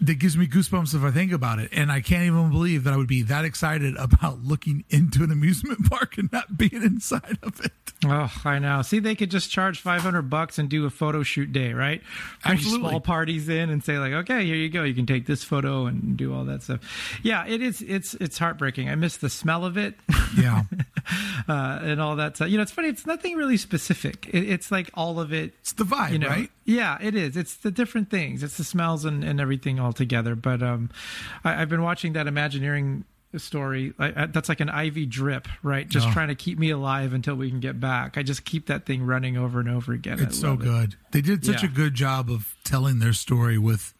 that gives me goosebumps if I think about it. And I can't even believe that I would be that excited about looking into an amusement park and not being inside of it. Oh, I know. See, they could just charge 500 bucks and do a photo shoot day, right? Bring Absolutely. small parties in and say like, okay, here you go. You can take this photo and do all that stuff. Yeah, it is. It's, it's heartbreaking. I miss the smell of it. Yeah. uh, and all that stuff. You know, it's funny. It's nothing really specific. It, it's like all of it. It's the vibe, you know, right? Yeah, it is. It's the different things. It's the smells and, and everything all together. But um, I, I've been watching that Imagineering story. I, I, that's like an IV drip, right? Just Oh. trying to keep me alive until we can get back. I just keep that thing running over and over again. It's so love it. good. They did such Yeah. a good job of telling their story with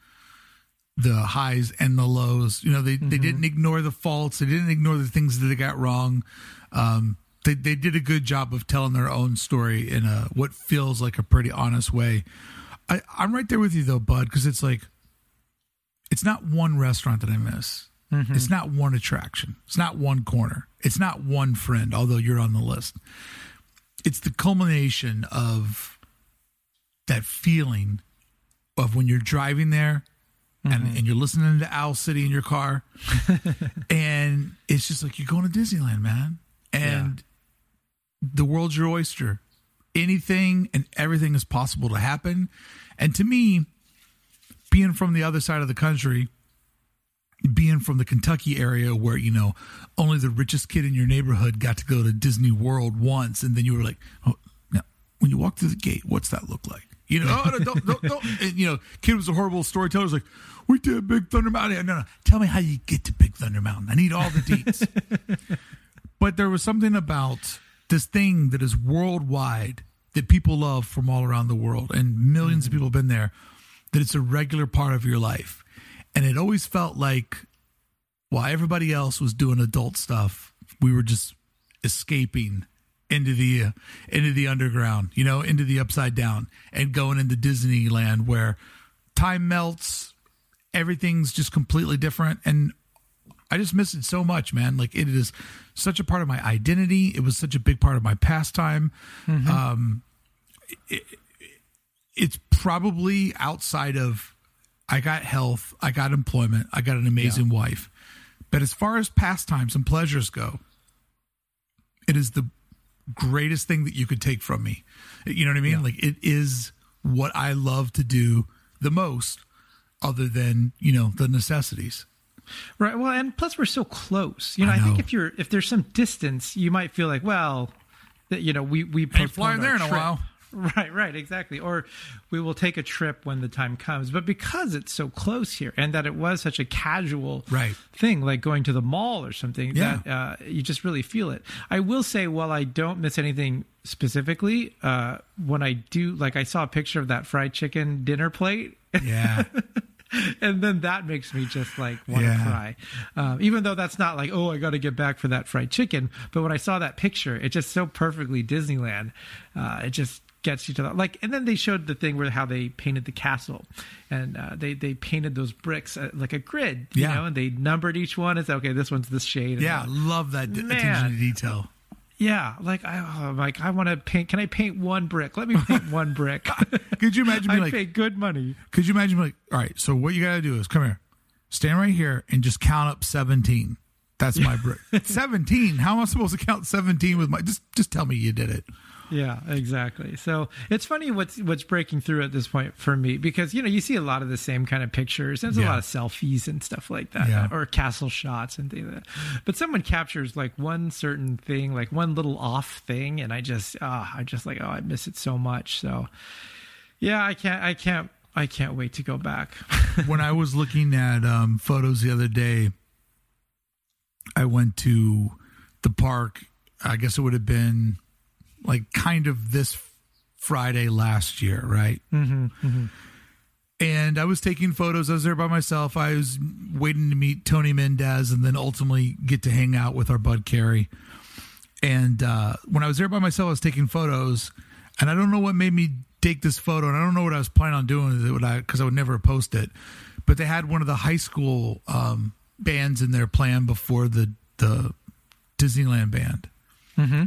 the highs and the lows. You know, they, Mm-hmm. they didn't ignore the faults. They didn't ignore the things that they got wrong. Um, they, they did a good job of telling their own story in a what feels like a pretty honest way. I, I'm right there with you though, Bud, because it's like it's not one restaurant that I miss. Mm-hmm. It's not one attraction. It's not one corner. It's not one friend, although you're on the list. It's the culmination of that feeling of when you're driving there and, mm-hmm. and you're listening to Owl City in your car. and it's just like you're going to Disneyland, man. And the world's your oyster. Anything and everything is possible to happen. And to me, being from the other side of the country, being from the Kentucky area where, you know, only the richest kid in your neighborhood got to go to Disney World once, and then you were like, oh, now, when you walk through the gate, what's that look like? You know, oh, no, don't, don't, don't. And, you know, kid was a horrible storyteller. He's like, we did Big Thunder Mountain. No, no, tell me how you get to Big Thunder Mountain. I need all the deets. but there was something about this thing that is worldwide that people love from all around the world, and 1000000s of mm-hmm. people have been there. That it's a regular part of your life, and it always felt like while everybody else was doing adult stuff, we were just escaping into the uh, into the underground, you know, into the upside down, and going into Disneyland where time melts, everything's just completely different, and I just miss it so much, man. Like it is such a part of my identity. It was such a big part of my pastime. Um, it, it's probably outside of I got health, I got employment, I got an amazing wife. But as far as pastimes and pleasures go, it is the greatest thing that you could take from me. You know what I mean? Like it is what I love to do the most other than, you know, the necessities. Right. Well, and plus we're so close. You know, I I, think if you're if there's some distance, you might feel like, well, that you know, we we postponed flying there in a while. Right, right, exactly. Or we will take a trip when the time comes. But because it's so close here, and that it was such a casual Right. thing, like going to the mall or something, Yeah. that uh, you just really feel it. I will say, while I don't miss anything specifically, uh, when I do, like I saw a picture of that fried chicken dinner plate. Yeah. and then that makes me just like want to Yeah. cry. Um, even though that's not like, oh, I got to get back for that fried chicken. But when I saw that picture, it just so perfectly Disneyland. Uh, it just gets you to that. Like, and then they showed the thing where how they painted the castle, and uh, they they painted those bricks uh, like a grid, you Yeah. know, and they numbered each one. It's okay. This one's this shade. and yeah. that. Love that d- attention to detail. yeah. Like I, oh, I'm like I want to paint. Can I paint one brick? Let me paint one brick. Could you imagine I being like, pay good money. Could you imagine me like, all right, so what you got to do is come here, stand right here, and just count up seventeen. That's my brick. seventeen. How am I supposed to count seventeen with my? Just just tell me you did it. Yeah, exactly. So it's funny what's what's breaking through at this point for me because you know you see a lot of the same kind of pictures. There's a lot of selfies and stuff like that, Yeah. or castle shots and things like that. But someone captures like one certain thing, like one little off thing, and I just, ah, I just like, oh, I miss it so much. So yeah, I can't, I can't, I can't wait to go back. when I was looking at um, photos the other day, I went to the park. I guess it would have been like kind of this Friday last year, right? Mm-hmm, And I was taking photos. I was there by myself. I was waiting to meet Tony Mendez and then ultimately get to hang out with our bud Carrie. And uh, when I was there by myself, I was taking photos, and I don't know what made me take this photo, and I don't know what I was planning on doing with it because I, I would never post it. But they had one of the high school um, bands in their plan before the the Disneyland band, mm-hmm.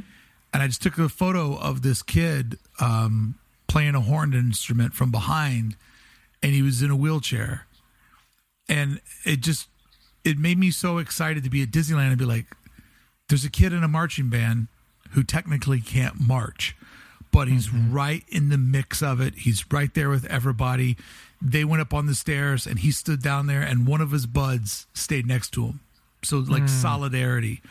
And I just took a photo of this kid um, playing a horn instrument from behind, and he was in a wheelchair, and it just it made me so excited to be at Disneyland and be like, there's a kid in a marching band who technically can't march, but he's mm-hmm. right in the mix of it. He's right there with everybody. They went up on the stairs and he stood down there, and one of his buds stayed next to him. So, like, mm. solidarity.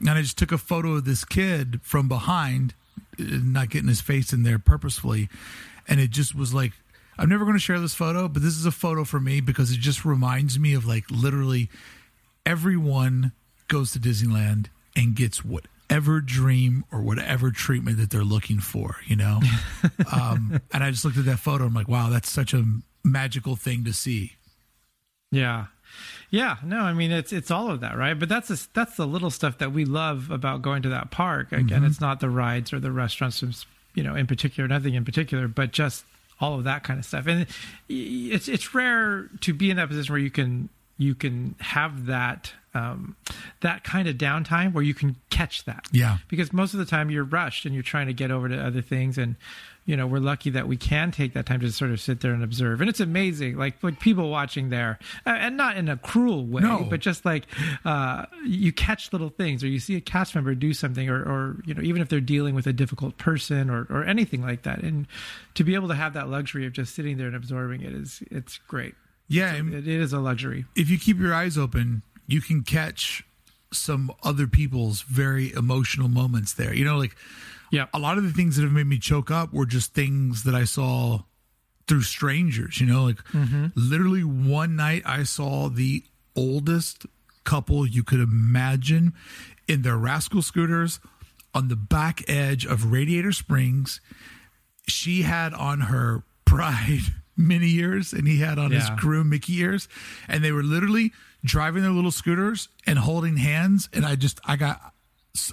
And I just took a photo of this kid from behind, not getting his face in there purposefully. And it just was like, I'm never going to share this photo, but this is a photo for me because it just reminds me of like literally everyone goes to Disneyland and gets whatever dream or whatever treatment that they're looking for, you know? um, and I just looked at that photo. I'm like, wow, that's such a magical thing to see. Yeah. Yeah, no, I mean it's it's all of that, right? But that's a, that's the little stuff that we love about going to that park. Again, mm-hmm. it's not the rides or the restaurants, you know, in particular, nothing in particular, but just all of that kind of stuff. And it's it's rare to be in that position where you can you can have that um, that kind of downtime where you can catch that. Yeah. Because most of the time you're rushed and you're trying to get over to other things and you know we're lucky that we can take that time to sort of sit there and observe and it's amazing like like people watching there uh, and not in a cruel way no. but just like uh, you catch little things or you see a cast member do something or, or you know even if they're dealing with a difficult person or, or anything like that and to be able to have that luxury of just sitting there and absorbing it is it's great yeah it's a, it is a luxury if you keep your eyes open you can catch some other people's very emotional moments there. You know, like yeah, a lot of the things that have made me choke up were just things that I saw through strangers. You know, like mm-hmm. literally one night I saw the oldest couple you could imagine in their rascal scooters on the back edge of Radiator Springs. She had on her pride mini ears and he had on yeah. his crew Mickey ears and they were literally driving their little scooters and holding hands. And I just, I got,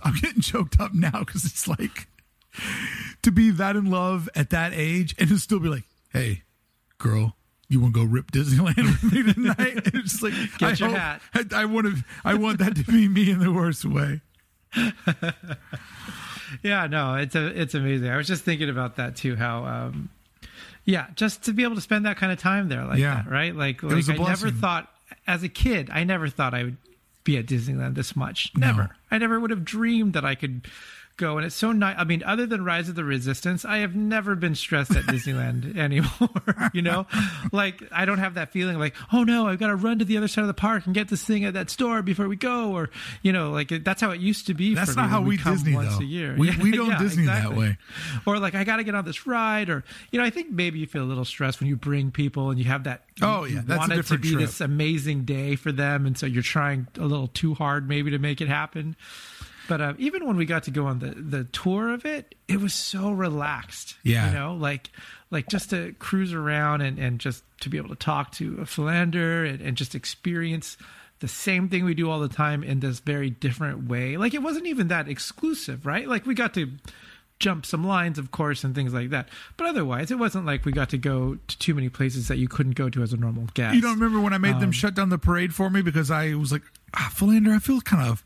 I'm getting choked up now because it's like to be that in love at that age and to still be like, hey, girl, you want to go rip Disneyland with me tonight? And it's like, get I your hope, hat. I, I want to, I want that to be me in the worst way. yeah, no, it's a, it's amazing. I was just thinking about that too. How, um, yeah, just to be able to spend that kind of time there, like yeah. that, right? Like, like I never thought as a kid, I never thought I would be at Disneyland this much. Never. No. I never would have dreamed that I could go. And it's so nice. I mean, other than Rise of the Resistance, I have never been stressed at Disneyland anymore. you know, like I don't have that feeling like, oh no, I've got to run to the other side of the park and get this thing at that store before we go, or you know, like that's how it used to be. That's not how we, we Disney once though. a year. We, we don't yeah, Disney exactly. that way. Or like I got to get on this ride, or you know, I think maybe you feel a little stressed when you bring people and you have that. Oh yeah, that's want it to be trip. this amazing day for them, and so you're trying a little too hard maybe to make it happen. But uh, even when we got to go on the the tour of it, it was so relaxed. Yeah, you know, like like just to cruise around and and just to be able to talk to a philander and, and just experience the same thing we do all the time in this very different way. Like it wasn't even that exclusive, right? Like we got to jump some lines, of course, and things like that. But otherwise, it wasn't like we got to go to too many places that you couldn't go to as a normal guest. You don't remember when I made um, them shut down the parade for me because I was like, ah, Philander, I feel kind of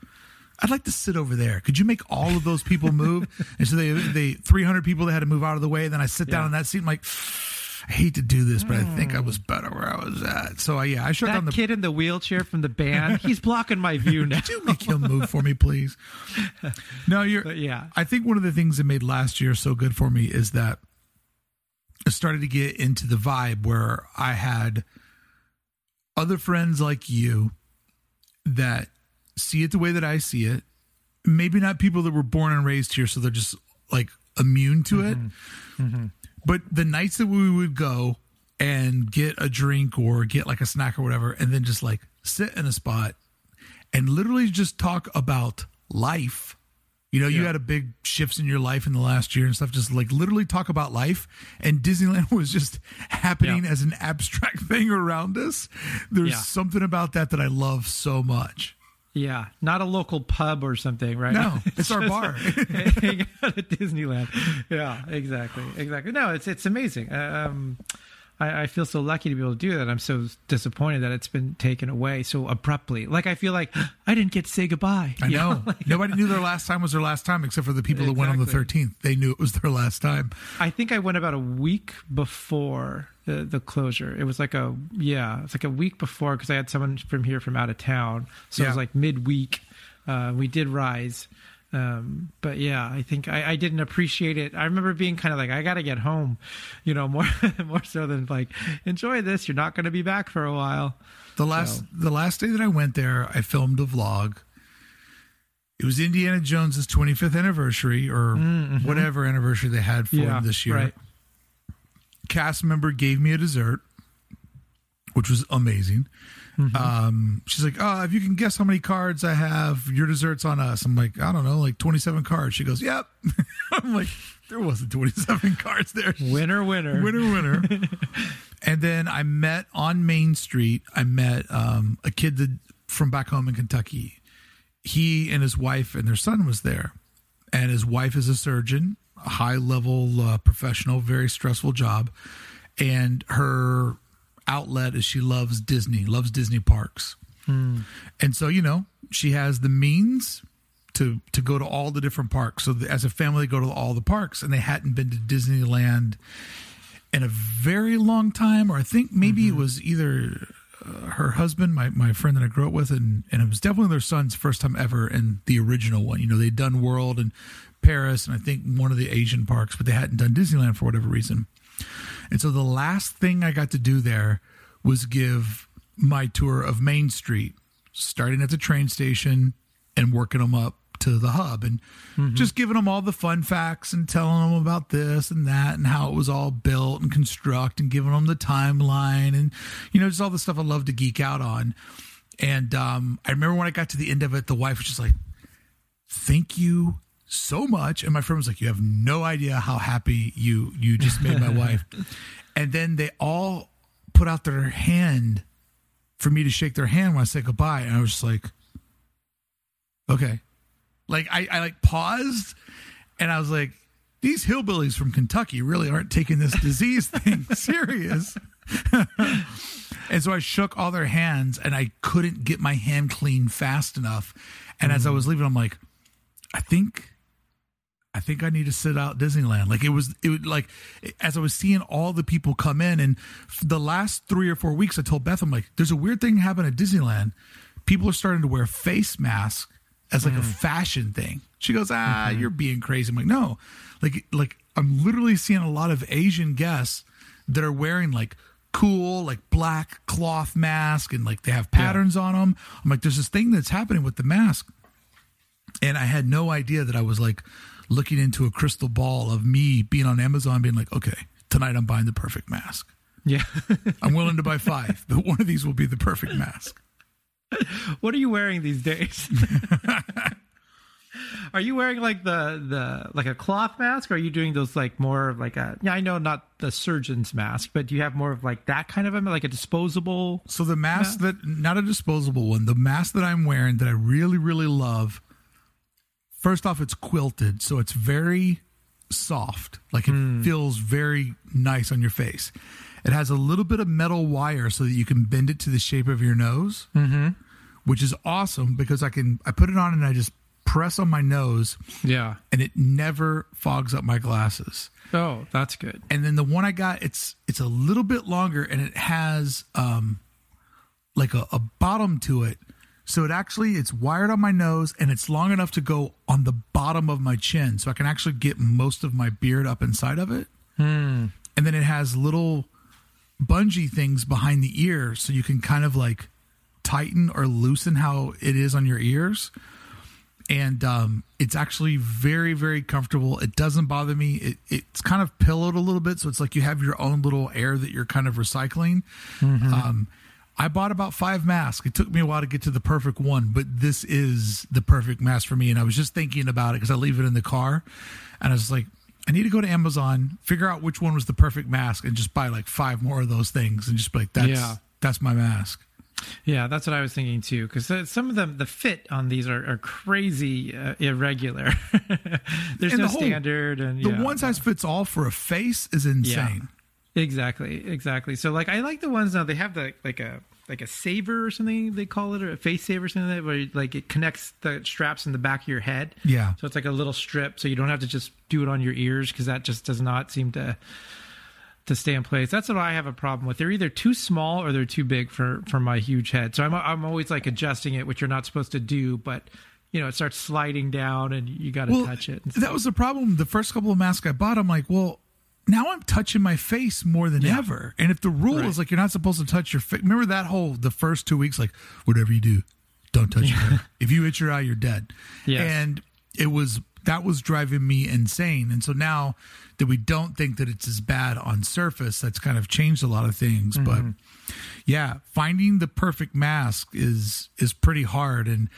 I'd like to sit over there. Could you make all of those people move? and so they, they 300 people that had to move out of the way. And then I sit down yeah. in that seat. I'm like, I hate to do this, but I think I was better where I was at. So uh, yeah, I shut that down the kid in the wheelchair from the band. He's blocking my view now. Could you make him move for me, please? No, you're. But yeah, I think one of the things that made last year so good for me is that I started to get into the vibe where I had other friends like you that see it the way that I see it. Maybe not people that were born and raised here, so they're just like immune to it. Mm-hmm. Mm-hmm. But the nights that we would go and get a drink or get like a snack or whatever, and then just like sit in a spot and literally just talk about life. You know, yeah. you had a big shifts in your life in the last year and stuff. Just like literally talk about life, and Disneyland was just happening yeah. as an abstract thing around us. There's yeah. something about that that I love so much. Yeah, not a local pub or something, right? No, it's, it's our bar. at Disneyland. Yeah, exactly, exactly. No, it's it's amazing. Um, I, I, feel so lucky to be able to do that. I'm so disappointed that it's been taken away so abruptly. Like I feel like I didn't get to say goodbye. I know. know? Like, Nobody knew their last time was their last time, except for the people exactly. that went on the 13th. They knew it was their last time. I think I went about a week before the, the closure. It was like a yeah, it's like a week before because I had someone from here from out of town, so yeah. it was like midweek. Uh, we did rise, um, but yeah, I think I, I, didn't appreciate it. I remember being kind of like, I got to get home, you know, more more so than like enjoy this. You're not going to be back for a while. The last so. the last day that I went there, I filmed a vlog. It was Indiana Jones's 25th anniversary or mm-hmm. whatever anniversary they had for yeah, him this year. Right. Cast member gave me a dessert, which was amazing. Mm-hmm. Um, she's like, "Oh, if you can guess how many cards I have, your dessert's on us." I'm like, "I don't know, like 27 cards." She goes, "Yep." I'm like, "There wasn't 27 cards there." Winner, winner, winner, winner. and then I met on Main Street. I met um, a kid that, from back home in Kentucky. He and his wife and their son was there, and his wife is a surgeon, high level uh, professional, very stressful job, and her outlet is she loves Disney, loves Disney parks. Mm. And so, you know, she has the means to to go to all the different parks. So the, as a family, they go to all the parks, and they hadn't been to Disneyland in a very long time, or I think maybe mm-hmm. it was either uh, her husband, my, my friend that I grew up with, and, and it was definitely their son's first time ever in the original one. You know, they'd done World and Paris, and I think one of the Asian parks, but they hadn't done Disneyland for whatever reason. And so the last thing I got to do there was give my tour of Main Street, starting at the train station and working them up to the hub and mm-hmm. just giving them all the fun facts and telling them about this and that and how it was all built and construct and giving them the timeline and you know just all the stuff I love to geek out on. And um, I remember when I got to the end of it, the wife was just like, "Thank you so much. And my friend was like, You have no idea how happy you you just made my wife. And then they all put out their hand for me to shake their hand when I said goodbye. And I was just like, Okay. Like I, I like paused and I was like, these hillbillies from Kentucky really aren't taking this disease thing serious. and so I shook all their hands and I couldn't get my hand clean fast enough. And mm-hmm. as I mm. was leaving, I'm like, I think I think I need to sit out Disneyland. Like it was, it was like as I was seeing all the people come in, and the last three or four weeks, I told Beth, I'm like, there's a weird thing happening at Disneyland. People are starting to wear face masks as like mm. a fashion thing. She goes, ah, mm-hmm. you're being crazy. I'm like, no, like, like I'm literally seeing a lot of Asian guests that are wearing like cool like black cloth mask and like they have patterns yeah. on them. I'm like, there's this thing that's happening with the mask, and I had no idea that I was like looking into a crystal ball of me being on Amazon, being like, okay, tonight I'm buying the perfect mask. Yeah. I'm willing to buy five, but one of these will be the perfect mask. What are you wearing these days? are you wearing like the the like a cloth mask or are you doing those like more of like a yeah i know not the surgeon's mask but do you have more of like that kind of a like a disposable so the mask, mask? that not a disposable one the mask that i'm wearing that i really really love First off, it's quilted, so it's very soft. Like it mm. feels very nice on your face. It has a little bit of metal wire so that you can bend it to the shape of your nose, mm-hmm. which is awesome because I can I put it on and I just press on my nose. Yeah, and it never fogs up my glasses. Oh, that's good. And then the one I got, it's it's a little bit longer and it has um like a, a bottom to it so it actually it's wired on my nose and it's long enough to go on the bottom of my chin, so I can actually get most of my beard up inside of it. Hmm. And then it has little bungee things behind the ear, so you can kind of like tighten or loosen how it is on your ears. And um, it's actually very, very comfortable. It doesn't bother me. It, it's kind of pillowed a little bit, so it's like you have your own little air that you're kind of recycling. Mm-hmm. Um, I bought about five masks. It took me a while to get to the perfect one, but this is the perfect mask for me. And I was just thinking about it because I leave it in the car, and I was like, I need to go to Amazon, figure out which one was the perfect mask, and just buy like five more of those things, and just be like, that's yeah. that's my mask. Yeah, that's what I was thinking too. Because some of them, the fit on these are, are crazy uh, irregular. There's and no the whole, standard, and the yeah. one size fits all for a face is insane. Exactly, exactly. So like I like the ones now they have the like a like a saver or something they call it or a face saver or something like that where like it connects the straps in the back of your head. Yeah. So it's like a little strip so you don't have to just do it on your ears because that just does not seem to to stay in place. That's what I have a problem with. They're either too small or they're too big for for my huge head. So I'm I'm always like adjusting it, which you're not supposed to do, but you know, it starts sliding down and you got to well, touch it. That was the problem. The first couple of masks I bought, I'm like, well, now I'm touching my face more than yeah. ever. And if the rule right. is like you're not supposed to touch your face, remember that whole the first two weeks, like whatever you do, don't touch yeah. your If you hit your eye, you're dead. Yes. And it was that was driving me insane. And so now that we don't think that it's as bad on surface, that's kind of changed a lot of things. Mm-hmm. But yeah, finding the perfect mask is is pretty hard. And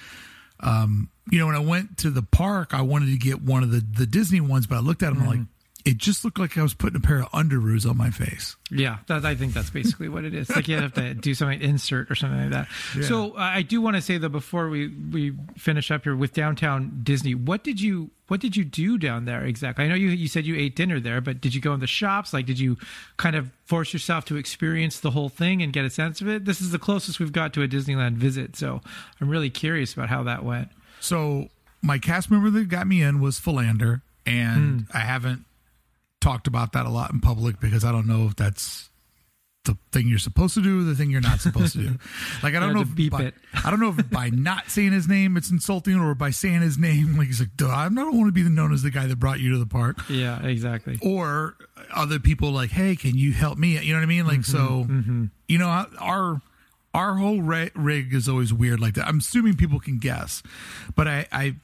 um, you know, when I went to the park, I wanted to get one of the the Disney ones, but I looked at them mm-hmm. like it just looked like I was putting a pair of underoos on my face. Yeah, that, I think that's basically what it is. Like you have to do something insert or something like that. Yeah. So uh, I do want to say though before we we finish up here with downtown Disney, what did you what did you do down there exactly? I know you you said you ate dinner there, but did you go in the shops? Like, did you kind of force yourself to experience the whole thing and get a sense of it? This is the closest we've got to a Disneyland visit, so I'm really curious about how that went. So my cast member that got me in was Philander, and mm. I haven't talked about that a lot in public because I don't know if that's the thing you're supposed to do, the thing you're not supposed to do. Like I don't know if by, I don't know if by not saying his name it's insulting, or by saying his name like he's like, I don't want to be known as the guy that brought you to the park. Yeah, exactly. Or other people like, hey, can you help me? You know what I mean? Like mm-hmm, so, mm-hmm. you know, our our whole rig is always weird like that. I'm assuming people can guess, but I, I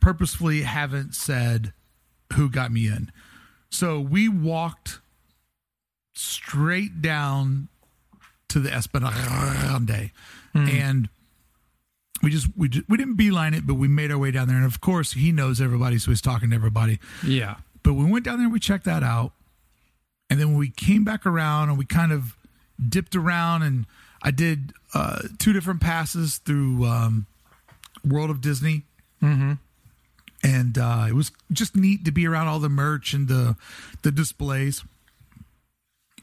purposefully haven't said who got me in. So we walked straight down to the Esplanade, mm. and we just we just, we didn't beeline it, but we made our way down there. And of course, he knows everybody, so he's talking to everybody. Yeah. But we went down there, we checked that out, and then when we came back around and we kind of dipped around, and I did uh, two different passes through um, World of Disney. Mm-hmm and uh, it was just neat to be around all the merch and the the displays.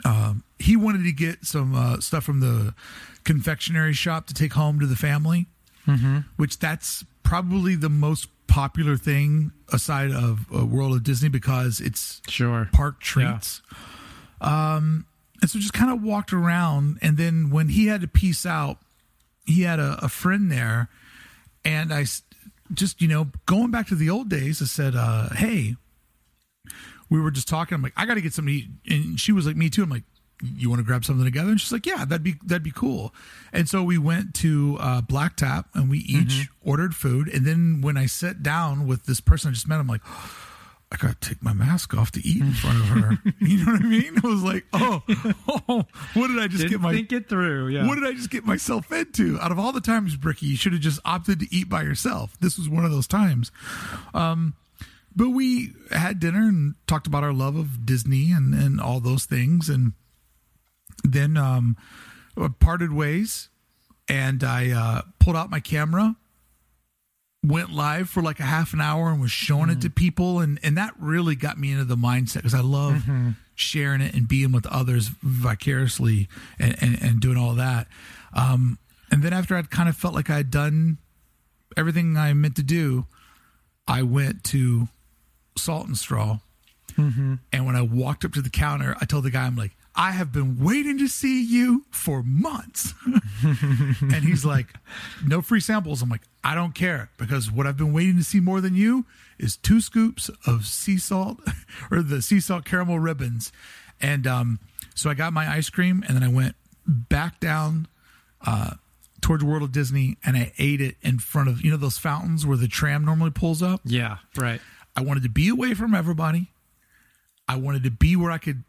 Um, he wanted to get some uh, stuff from the confectionery shop to take home to the family, mm-hmm. which that's probably the most popular thing aside of uh, World of Disney because it's sure park treats. Yeah. Um, and so just kind of walked around, and then when he had to peace out, he had a, a friend there, and I just you know going back to the old days i said uh hey we were just talking. I'm like i gotta get something to eat. And she was like me too. I'm like you want to grab something together? And she's like yeah that'd be that'd be cool. And so we went to uh, black tap and we each mm-hmm. ordered food. And then when i sat down with this person i just met i'm like I gotta take my mask off to eat in front of her. you know what I mean? I was like, oh, oh what did I just Didn't get my think it through? Yeah. What did I just get myself into? Out of all the times, Bricky, you should have just opted to eat by yourself. This was one of those times. Um, but we had dinner and talked about our love of Disney and and all those things, and then um, parted ways. And I uh, pulled out my camera went live for like a half an hour and was showing mm. it to mm. people and and that really got me into the mindset because i love mm-hmm. sharing it and being with others vicariously and, and, and doing all that um, and then after i'd kind of felt like i'd done everything i meant to do i went to salt and straw mm-hmm. and when i walked up to the counter i told the guy i'm like I have been waiting to see you for months. and he's like, No free samples. I'm like, I don't care because what I've been waiting to see more than you is two scoops of sea salt or the sea salt caramel ribbons. And um, so I got my ice cream and then I went back down uh, towards World of Disney and I ate it in front of, you know, those fountains where the tram normally pulls up? Yeah, right. I wanted to be away from everybody. I wanted to be where I could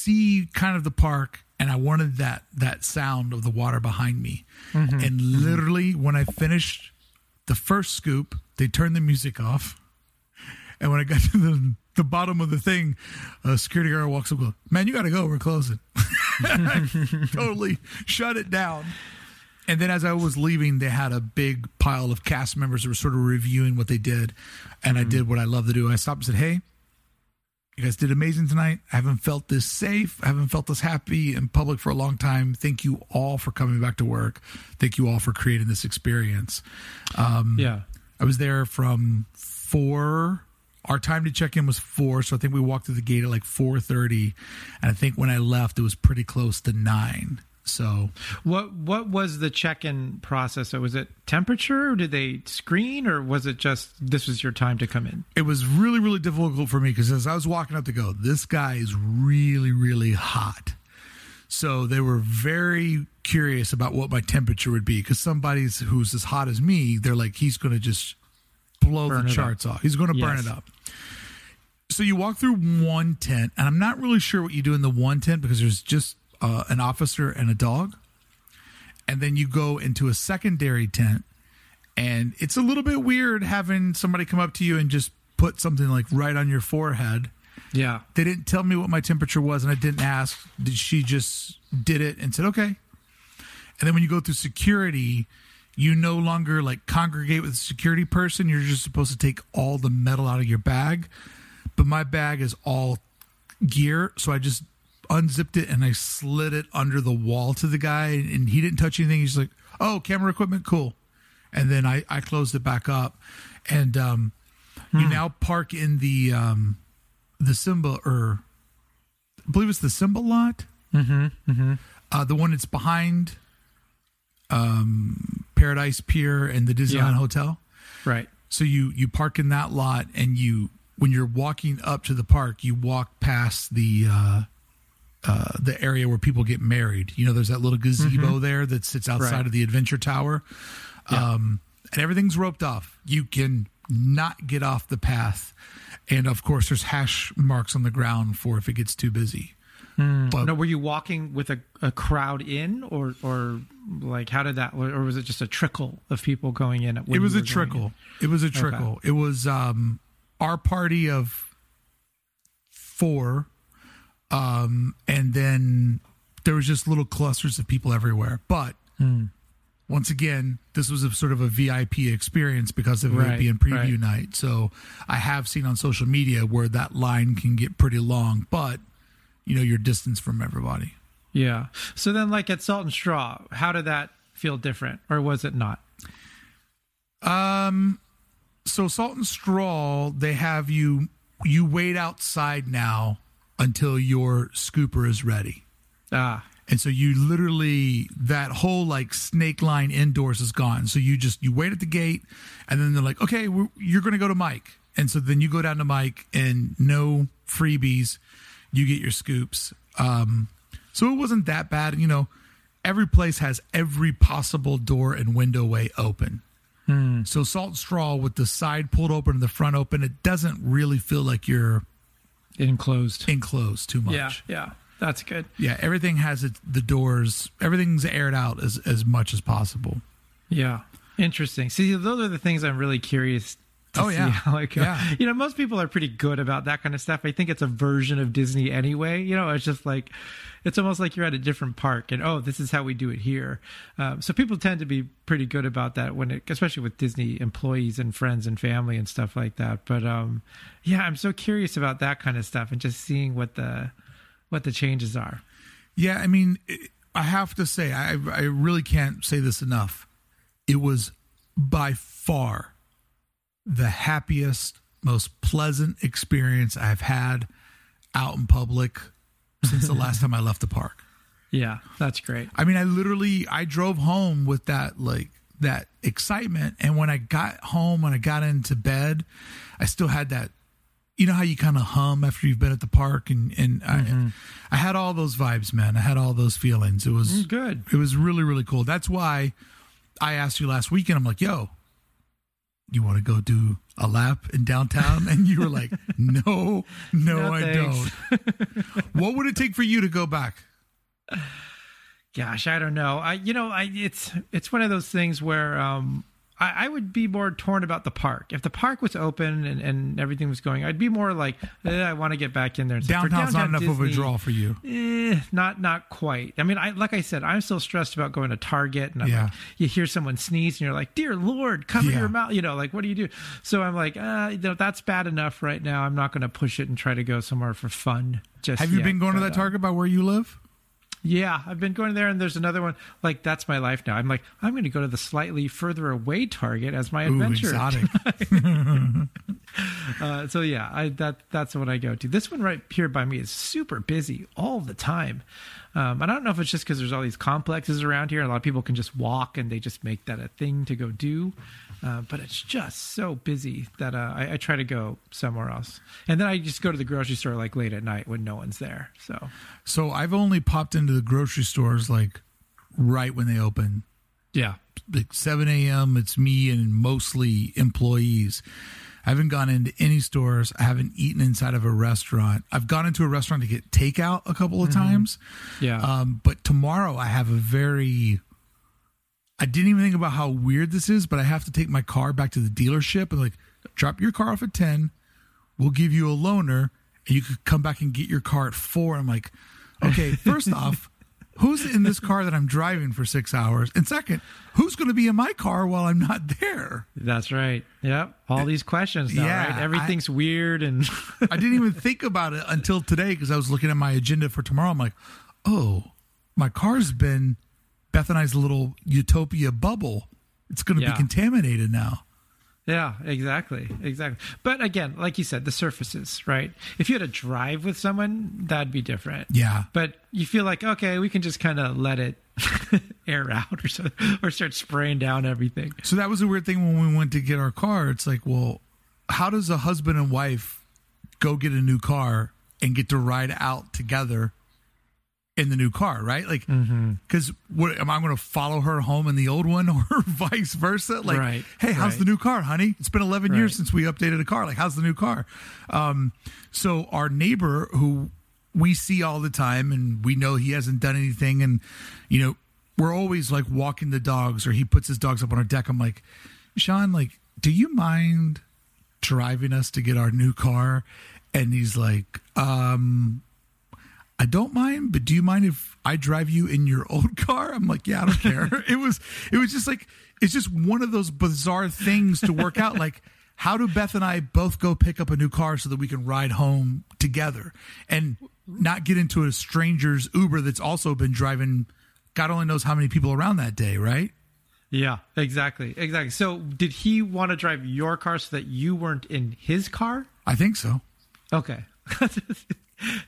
see kind of the park and I wanted that that sound of the water behind me. Mm-hmm. And mm-hmm. literally when I finished the first scoop, they turned the music off. And when I got to the the bottom of the thing, a security guard walks up and goes, Man, you gotta go, we're closing. totally shut it down. And then as I was leaving, they had a big pile of cast members that were sort of reviewing what they did. And mm-hmm. I did what I love to do. I stopped and said, Hey, you guys did amazing tonight. I haven't felt this safe. I haven't felt this happy in public for a long time. Thank you all for coming back to work. Thank you all for creating this experience. Um, yeah. I was there from four our time to check in was four, so I think we walked through the gate at like four thirty, and I think when I left, it was pretty close to nine. So, what what was the check-in process? So was it temperature? did they screen, or was it just this was your time to come in? It was really really difficult for me because as I was walking up to go, this guy is really really hot. So they were very curious about what my temperature would be because somebody's who's as hot as me, they're like he's going to just blow burn the charts up. off. He's going to yes. burn it up. So you walk through one tent, and I'm not really sure what you do in the one tent because there's just uh, an officer and a dog. And then you go into a secondary tent, and it's a little bit weird having somebody come up to you and just put something like right on your forehead. Yeah. They didn't tell me what my temperature was, and I didn't ask. Did she just did it and said, okay. And then when you go through security, you no longer like congregate with a security person. You're just supposed to take all the metal out of your bag. But my bag is all gear, so I just unzipped it and I slid it under the wall to the guy, and he didn't touch anything. He's like, "Oh, camera equipment, cool." And then I I closed it back up, and um, hmm. you now park in the um, the Simba or I believe it's the Simba lot. Mm-hmm, mm-hmm. Uh, the one that's behind um, Paradise Pier and the Disneyland yeah. Hotel. Right. So you you park in that lot, and you when you're walking up to the park, you walk past the uh, uh, the area where people get married. You know, there's that little gazebo mm-hmm. there that sits outside right. of the adventure tower. Yeah. Um, and everything's roped off. You can not get off the path. And of course, there's hash marks on the ground for if it gets too busy. Mm. But, no, were you walking with a, a crowd in, or or like how did that, or was it just a trickle of people going in? it was a trickle. It was a trickle. Okay. It was um, our party of four um, and then there was just little clusters of people everywhere. But hmm. once again, this was a sort of a VIP experience because of right, it being preview right. night. So I have seen on social media where that line can get pretty long, but you know, your distance from everybody. Yeah. So then like at Salt and Straw, how did that feel different or was it not? Um so Salt and Straw, they have you you wait outside now until your scooper is ready. Ah. And so you literally that whole like snake line indoors is gone. So you just you wait at the gate, and then they're like, okay, you're going to go to Mike, and so then you go down to Mike, and no freebies, you get your scoops. Um, so it wasn't that bad, you know. Every place has every possible door and window way open. Hmm. So salt straw with the side pulled open and the front open, it doesn't really feel like you're enclosed enclosed too much. Yeah, yeah, that's good. Yeah, everything has it, the doors. Everything's aired out as as much as possible. Yeah, interesting. See, those are the things I'm really curious oh yeah goes. Yeah. You know, most people are pretty good about that kind of stuff. I think it's a version of Disney anyway. You know, it's just like it's almost like you're at a different park and oh, this is how we do it here. Um, so people tend to be pretty good about that when it, especially with Disney employees and friends and family and stuff like that. But um, yeah, I'm so curious about that kind of stuff and just seeing what the what the changes are. Yeah, I mean, I have to say, I I really can't say this enough. It was by far the happiest, most pleasant experience I've had out in public since the last time I left the park. Yeah, that's great. I mean, I literally I drove home with that like that excitement and when I got home when I got into bed, I still had that you know how you kind of hum after you've been at the park and and mm-hmm. I I had all those vibes, man. I had all those feelings. It was mm, good. It was really really cool. That's why I asked you last weekend. I'm like, "Yo, you want to go do a lap in downtown? And you were like, no, no, no I don't. what would it take for you to go back? Gosh, I don't know. I, you know, I, it's, it's one of those things where, um, I, I, would be more torn about the park. If the park was open and, and everything was going, I'd be more like, eh, I want to get back in there. And Downtown's downtown not enough Disney, of a draw for you. Eh, not not quite. I mean, I like I said, I'm still stressed about going to Target, and yeah. like, you hear someone sneeze, and you're like, "Dear Lord, cover yeah. your mouth." You know, like what do you do? So I'm like, uh, you know, that's bad enough right now. I'm not going to push it and try to go somewhere for fun. Just have you yet, been going but, to that Target by where you live? Yeah, I've been going there, and there's another one. Like that's my life now. I'm like, I'm going to go to the slightly further away Target as my adventure. Ooh, exotic. uh, so yeah, I that that's what I go to. This one right here by me is super busy all the time. Um, and I don't know if it's just because there's all these complexes around here. A lot of people can just walk, and they just make that a thing to go do. Uh, but it's just so busy that uh, I, I, try to go somewhere else, and then I just go to the grocery store like late at night when no one's there. So, so I've only popped into the grocery stores like right when they open. Yeah, like seven a.m. It's me and mostly employees. I haven't gone into any stores. I haven't eaten inside of a restaurant. I've gone into a restaurant to get takeout a couple of mm-hmm. times. Yeah. Um, but tomorrow I have a very I didn't even think about how weird this is, but I have to take my car back to the dealership and like drop your car off at 10. We'll give you a loaner and you could come back and get your car at four. I'm like, okay, first off, who's in this car that I'm driving for six hours? And second, who's going to be in my car while I'm not there? That's right. Yep. All these questions now, yeah, right? Everything's I, weird. And I didn't even think about it until today because I was looking at my agenda for tomorrow. I'm like, oh, my car's been Beth and I's little utopia bubble. It's going to yeah. be contaminated now. Yeah, exactly. Exactly. But again, like you said, the surfaces, right? If you had a drive with someone, that'd be different. Yeah. But you feel like, okay, we can just kind of let it air out or so, or start spraying down everything. So that was a weird thing when we went to get our car. It's like, well, how does a husband and wife go get a new car and get to ride out together in the new car, right? Like, because mm-hmm. what am I going to follow her home in the old one, or vice versa? Like, right. hey, how's right. the new car, honey? It's been 11 right. years since we updated a car. Like, how's the new car? Um, so our neighbor who we see all the time, and we know he hasn't done anything, and you know, we're always like walking the dogs, or he puts his dogs up on our deck. I'm like, Sean, like, do you mind driving us to get our new car? And he's like, um, I don't mind, but do you mind if I drive you in your old car? I'm like, yeah, I don't care. it was, it was just like, it's just one of those bizarre things to work out. Like, how do Beth and I both go pick up a new car so that we can ride home together and not get into a stranger's Uber that's also been driving God only knows how many people around that day, right? Yeah, exactly. Exactly. So, did he want to drive your car so that you weren't in his car? I think so. Okay.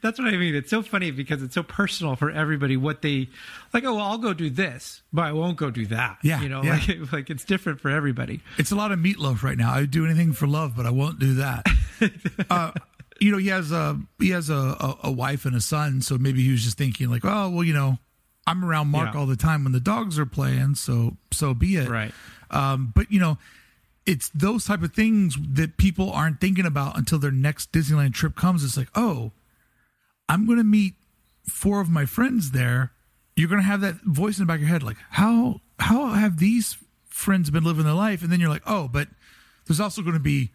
That's what I mean. It's so funny because it's so personal for everybody. What they like, oh, well, I'll go do this, but I won't go do that. Yeah, you know, yeah. like like it's different for everybody. It's a lot of Meat Loaf right now. I would do anything for love, but I won't do that. uh, you know, he has a he has a, a, a, wife and a son, so maybe he was just thinking like, oh, well, you know, I'm around Mark yeah. all the time when the dogs are playing, so so be it. Right. Um, but you know, it's those type of things that people aren't thinking about until their next Disneyland trip comes. It's like, oh I'm going to meet four of my friends there. You're going to have that voice in the back of your head, like, how how have these friends been living their life? And then you're like, oh, but there's also going to be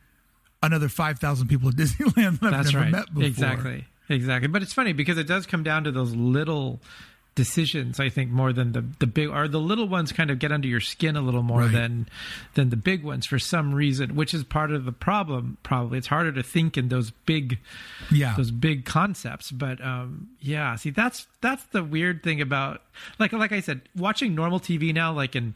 another five thousand people at Disneyland that I've That's never right. met before. Exactly, exactly. But it's funny because it does come down to those little decisions i think more than the the big or the little ones kind of get under your skin a little more right. than than the big ones for some reason which is part of the problem probably. It's harder to think in those big yeah. those big concepts but um yeah see that's that's the weird thing about like like i said watching normal tv now like in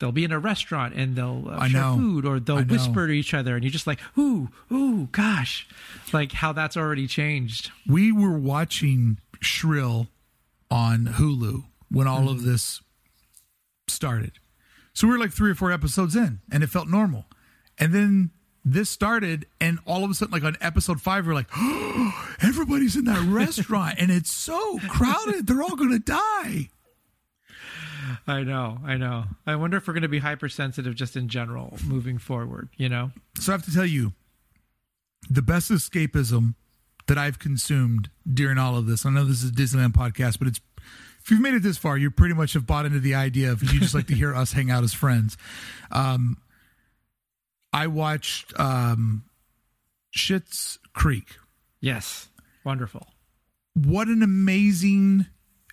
they'll be in a restaurant and they'll uh, share food or they'll whisper to each other and you're just like ooh ooh gosh like how that's already changed. We were watching shrill on Hulu when all mm-hmm. of this started. So we were like three or four episodes in, and it felt normal. And then this started, and all of a sudden, like on episode five, we're like, oh, everybody's in that restaurant, and it's so crowded. They're all going to die. I know, I know. I wonder if we're going to be hypersensitive just in general moving forward, you know? So I have to tell you, the best escapism that I've consumed during all of this. I know this is a Disneyland podcast, but it's if you've made it this far, you pretty much have bought into the idea of you just like to hear us hang out as friends. Um, I watched um, Schitt's Creek. Yes, wonderful. What an amazing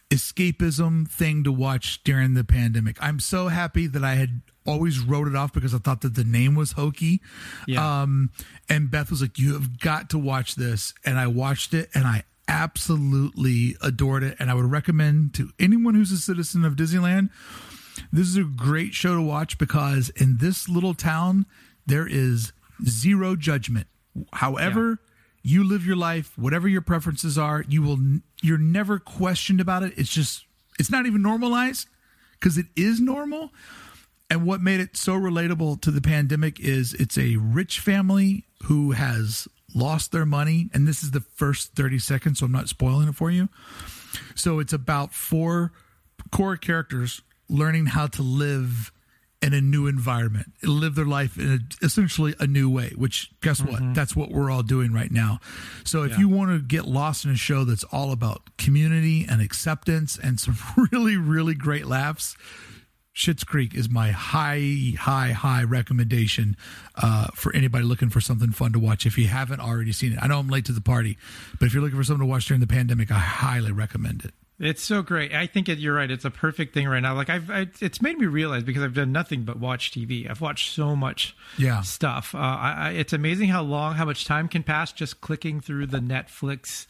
escapism thing to watch during the pandemic. I'm so happy that I had always wrote it off because I thought that the name was hokey. Yeah. Um, and Beth was like, "You have got to watch this," and I watched it, and I absolutely adored it, and I would recommend to anyone who's a citizen of Disneyland. This is a great show to watch because in this little town there is zero judgment. However, yeah. You live your life, whatever your preferences are, you will you're never questioned about it. It's just it's not even normalized because it is normal. And what made it so relatable to the pandemic is it's a rich family who has lost their money. And this is the first 30 seconds, so I'm not spoiling it for you. So it's about four core characters learning how to live in a new environment, live their life in a, essentially a new way, which guess what? Mm-hmm. That's what we're all doing right now. So if yeah. you want to get lost in a show that's all about community and acceptance and some really, really great laughs, Schitt's Creek is my high, high, high recommendation uh, for anybody looking for something fun to watch. If you haven't already seen it, I know I'm late to the party, but if you're looking for something to watch during the pandemic, I highly recommend it. It's so great. I think it, you're right. It's a perfect thing right now. Like I've, I, it's made me realize because I've done nothing but watch TV. I've watched so much yeah. stuff. Uh, I, I, it's amazing how long, how much time can pass just clicking through the Netflix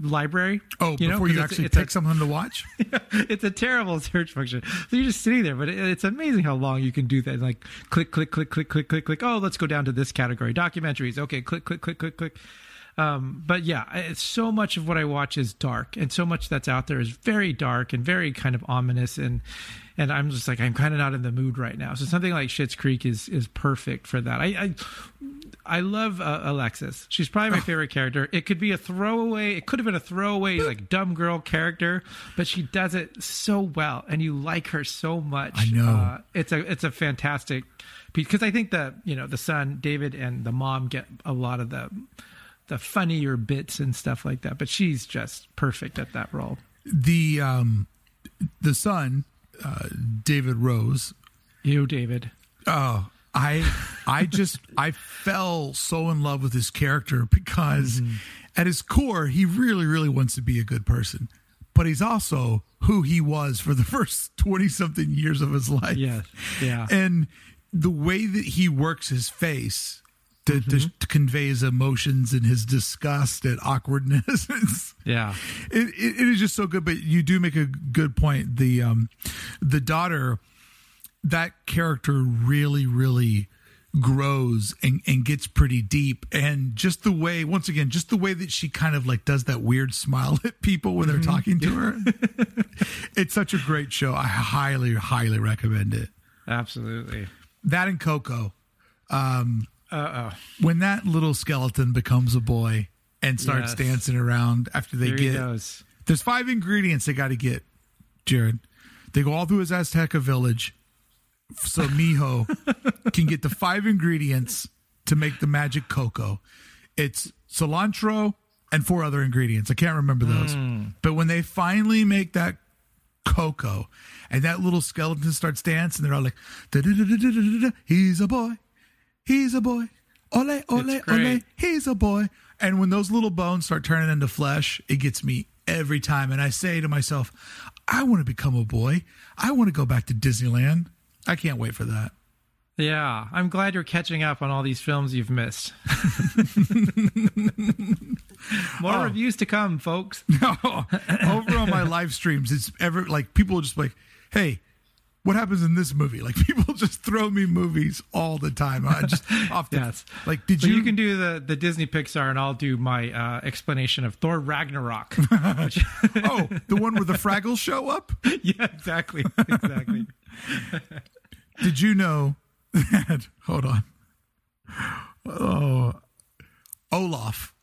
library. Oh, you before know? you actually it's pick a, something to watch? it's a terrible search function. So you're just sitting there, but it, it's amazing how long you can do that. Like click, click, click, click, click, click, click. Oh, let's go down to this category. Documentaries. Okay, click, click, click, click, click. Um, but yeah, so much of what I watch is dark, and so much that's out there is very dark and very kind of ominous, and and I'm just like I'm kind of not in the mood right now. So something like Schitt's Creek is is perfect for that. I I, I love uh, Alexis. She's probably my favorite character. It could be a throwaway. It could have been a throwaway like dumb girl character, but she does it so well, and you like her so much. I know uh, it's a it's a fantastic piece because I think the you know the son David and the mom get a lot of the the funnier bits and stuff like that. But she's just perfect at that role. The um, the son, uh, David Rose. You, David. Oh, I I just I fell so in love with his character because mm-hmm. at his core he really really wants to be a good person but he's also who he was for the first 20 something years of his life. Yeah. Yeah. And the way that he works his face to, mm-hmm. to, convey his emotions and his disgust at awkwardness. yeah, it, it, it is just so good. But you do make a good point. The um, the daughter, that character really, really grows and, and gets pretty deep and just the way once again just the way that she kind of like does that weird smile at people when they're mm-hmm. talking to her it's such a great show i highly highly recommend it absolutely that and coco um uh-oh. When that little skeleton becomes a boy and starts yes. dancing around after they get there's five ingredients they got to get, Jared. They go all through his Azteca village, so Mijo can get the five ingredients to make the magic cocoa. It's cilantro and four other ingredients. I can't remember those. Mm. But when they finally make that cocoa and that little skeleton starts dancing, they're all like, he's a boy. He's a boy. Ole, ole, ole. He's a boy. And when those little bones start turning into flesh, it gets me every time. And I say to myself, I want to become a boy. I want to go back to Disneyland. I can't wait for that. Yeah, I'm glad you're catching up on all these films you've missed. More oh. reviews to come, folks. No, Over on my live streams, it's ever like people just like, hey, what happens in this movie? Like people just throw me movies all the time. I just off the, yes. Like did so you? You can do the the Disney Pixar, and I'll do my uh, explanation of Thor Ragnarok. Which... oh, the one where the Fraggles show up? Yeah, exactly, exactly. did you know that? Hold on. Oh, Olaf,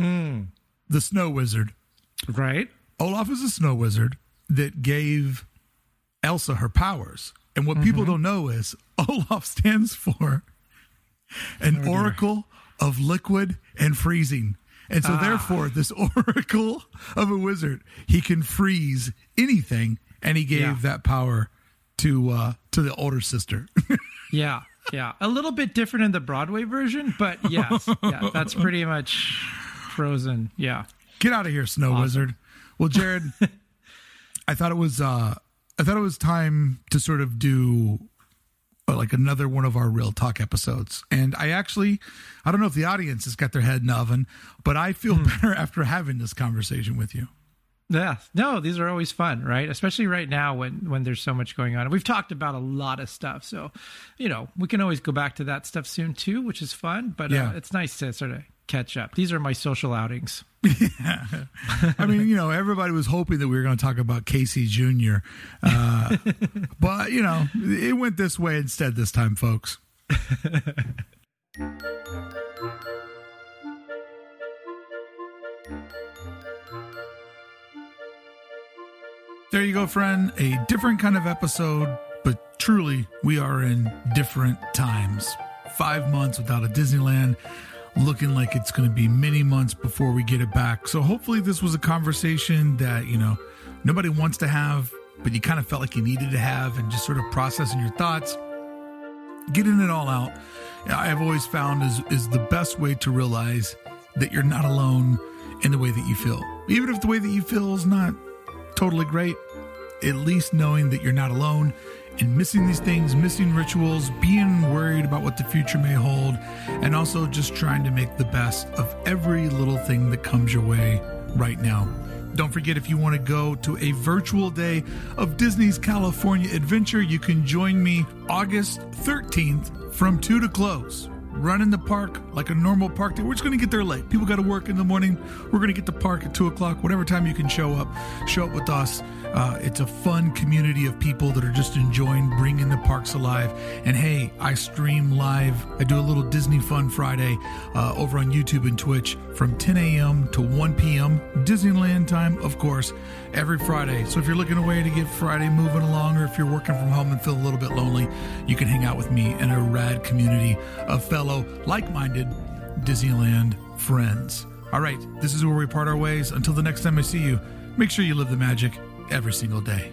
mm. the snow wizard. Right. Olaf is a snow wizard that gave Elsa her powers. And what mm-hmm. people don't know is Olaf stands for an oh, oracle of liquid and freezing. And so, ah. therefore, this oracle of a wizard, he can freeze anything, and he gave yeah. that power to uh, to the older sister. yeah, yeah, a little bit different in the Broadway version, but yes, yeah, that's pretty much Frozen. Yeah, get out of here, Snow awesome. Wizard. Well, Jared, I thought it was uh, I thought it was time to sort of do like another one of our real talk episodes. And I actually, I don't know if the audience has got their head in the oven, but I feel hmm. better after having this conversation with you. Yeah, no, these are always fun, right? Especially right now when when there's so much going on. We've talked about a lot of stuff, so you know we can always go back to that stuff soon too, which is fun. But uh, yeah. uh, it's nice to sort of catch up. These are my social outings. yeah. I mean, you know, everybody was hoping that we were going to talk about Casey Jr., uh, but you know, it went this way instead this time, folks. There you go, friend. A different kind of episode, but truly, we are in different times. Five months without a Disneyland, looking like it's going to be many months before we get it back. So, hopefully, this was a conversation that, you know, nobody wants to have, but you kind of felt like you needed to have, and just sort of processing your thoughts, getting it all out. I've always found is, is the best way to realize that you're not alone in the way that you feel. Even if the way that you feel is not totally great. At least knowing that you're not alone and missing these things, missing rituals, being worried about what the future may hold, and also just trying to make the best of every little thing that comes your way right now. Don't forget if you want to go to a virtual day of Disney's California Adventure, you can join me August 13th from 2 to close run in the park like a normal park day. We're just going to get there late. People got to work in the morning. We're going to get to park at two o'clock, whatever time you can show up. Show up with us. Uh, it's a fun community of people that are just enjoying bringing the parks alive. And hey, I stream live. I do a little Disney Fun Friday uh, over on YouTube and Twitch from 10 a.m. to 1 p.m. Disneyland time, of course, every Friday. So if you're looking a way to get Friday moving along, or if you're working from home and feel a little bit lonely, you can hang out with me in a rad community of fellow like minded Disneyland friends. All right, this is where we part our ways. Until the next time I see you, make sure you live the magic every single day.